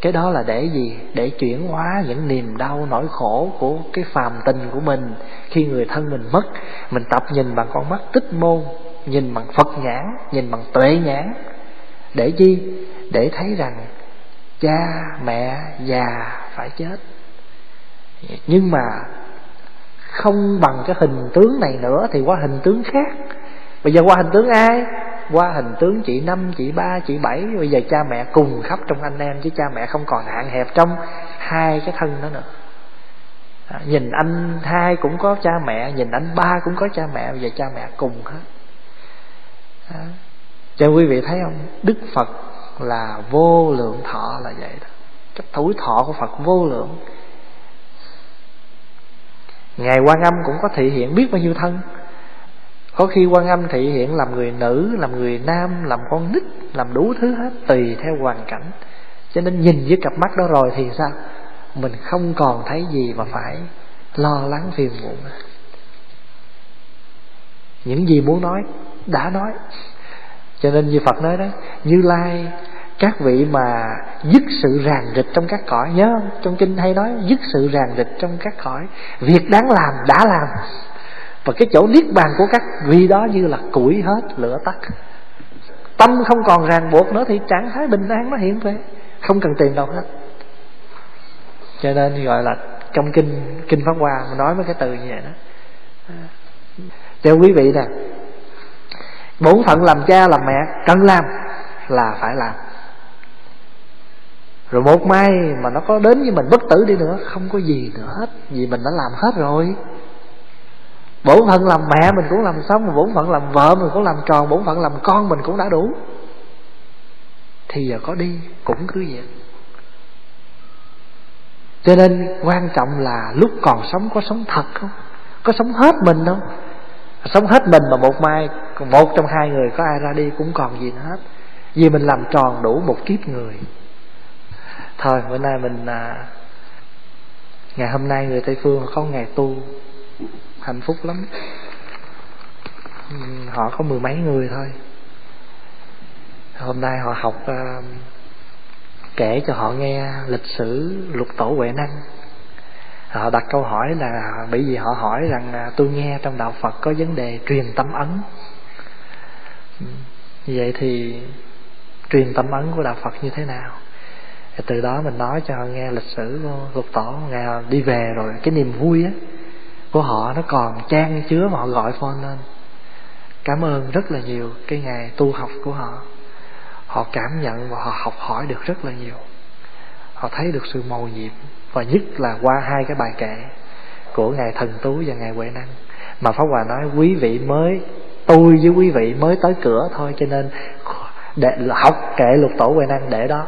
Cái đó là để gì? Để chuyển hóa những niềm đau nỗi khổ của cái phàm tình của mình khi người thân mình mất. Mình tập nhìn bằng con mắt tích môn nhìn bằng phật nhãn nhìn bằng tuệ nhãn. Để chi? Để thấy rằng cha mẹ già phải chết. Nhưng mà không bằng cái hình tướng này nữa thì qua hình tướng khác. Bây giờ qua hình tướng ai? Qua hình tướng chị năm chị ba chị bảy. Bây giờ cha mẹ cùng khắp trong anh em chứ cha mẹ không còn hạn hẹp trong hai cái thân đó nữa. À, nhìn anh hai cũng có cha mẹ nhìn anh ba cũng có cha mẹ. Bây giờ cha mẹ cùng hết à, cho quý vị thấy không? Đức phật là vô lượng thọ là vậy đó. Cái tuổi thọ của phật vô lượng. Ngày quan âm cũng có thị hiện biết bao nhiêu thân. Có khi quan âm thị hiện làm người nữ làm người nam làm con nít làm đủ thứ hết tùy theo hoàn cảnh. Cho nên nhìn với cặp mắt đó rồi thì sao? Mình không còn thấy gì mà phải lo lắng phiền muộn những gì muốn nói đã nói. Cho nên như phật nói đó, như lai, các vị mà dứt sự ràng rịch trong các cõi, nhớ không? Trong kinh hay nói, dứt sự ràng rịch trong các cõi. Việc đáng làm, đã làm. Và cái chỗ niết bàn của các vị đó như là củi hết lửa tắt. Tâm không còn ràng buộc nữa thì trạng thái bình an nó hiện về. Không cần tiền đâu hết. Cho nên gọi là trong kinh kinh pháp hoa mà nói mấy cái từ như vậy đó. Cho quý vị nè bổn phận làm cha làm mẹ cần làm là phải làm. Rồi một mai mà nó có đến với mình bất tử đi nữa, không có gì nữa hết, vì mình đã làm hết rồi. Bổn phận làm mẹ mình cũng làm xong bổn phận làm vợ mình cũng làm tròn, bổn phận làm con mình cũng đã đủ. Thì giờ có đi, cũng cứ vậy. Cho nên quan trọng là lúc còn sống có sống thật không? Có sống hết mình không? Sống hết mình mà một mai một trong hai người có ai ra đi cũng còn gì nữa hết. Vì mình làm tròn đủ một kiếp người. Thôi bữa nay mình à, ngày hôm nay người tây phương có ngày tu. Hạnh phúc lắm. Họ có mười mấy người thôi. Hôm nay họ học à, kể cho họ nghe lịch sử lục tổ huệ năng họ đặt câu hỏi là, bởi vì họ hỏi rằng à, tôi nghe trong đạo phật có vấn đề truyền tâm ấn. Vậy thì truyền tâm ấn của đạo phật như thế nào? Từ đó mình nói cho họ nghe lịch sử của lục tổ. Ngày họ đi về rồi, cái niềm vui á, của họ nó còn trang chứa mà họ gọi phone lên. Cảm ơn rất là nhiều cái ngày tu học của họ. Họ cảm nhận và họ học hỏi được rất là nhiều. Họ thấy được sự màu nhiệm và nhất là qua hai cái bài kệ của ngài thần tú và ngài huệ năng. Mà pháp hòa nói quý vị mới, tôi với quý vị mới tới cửa thôi, cho nên để học kệ lục tổ huệ năng để đó.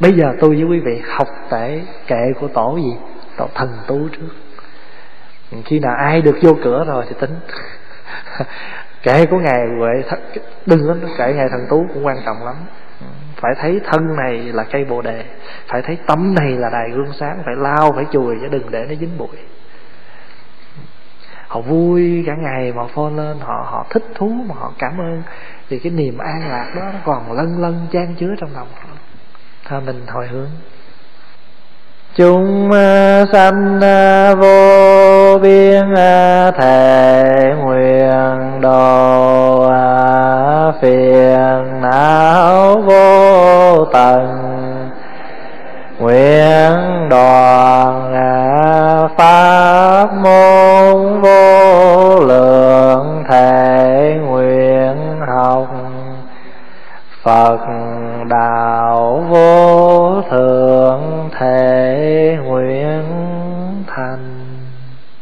Bây giờ tôi với quý vị học kệ kệ của tổ gì? Tổ thần tú trước. Khi nào ai được vô cửa rồi thì tính. Kệ của ngài huệ đừng lắm kệ ngài thần tú cũng quan trọng lắm phải thấy thân này là cây bồ đề. Phải thấy tấm này là đài gương sáng. Phải lao, phải chùi, chứ đừng để nó dính bụi. Họ vui cả ngày mà phone lên. Họ họ thích thú, mà họ cảm ơn. Thì cái niềm an lạc đó, nó còn lân lân chan chứa trong lòng họ. Thôi mình hồi hướng. Chúng à, sanh à, vô biên à, thể nguyện đồ phiền não vô tận. Nguyện đoàn à, pháp môn vô lượng thể nguyện học. Phật đạo vô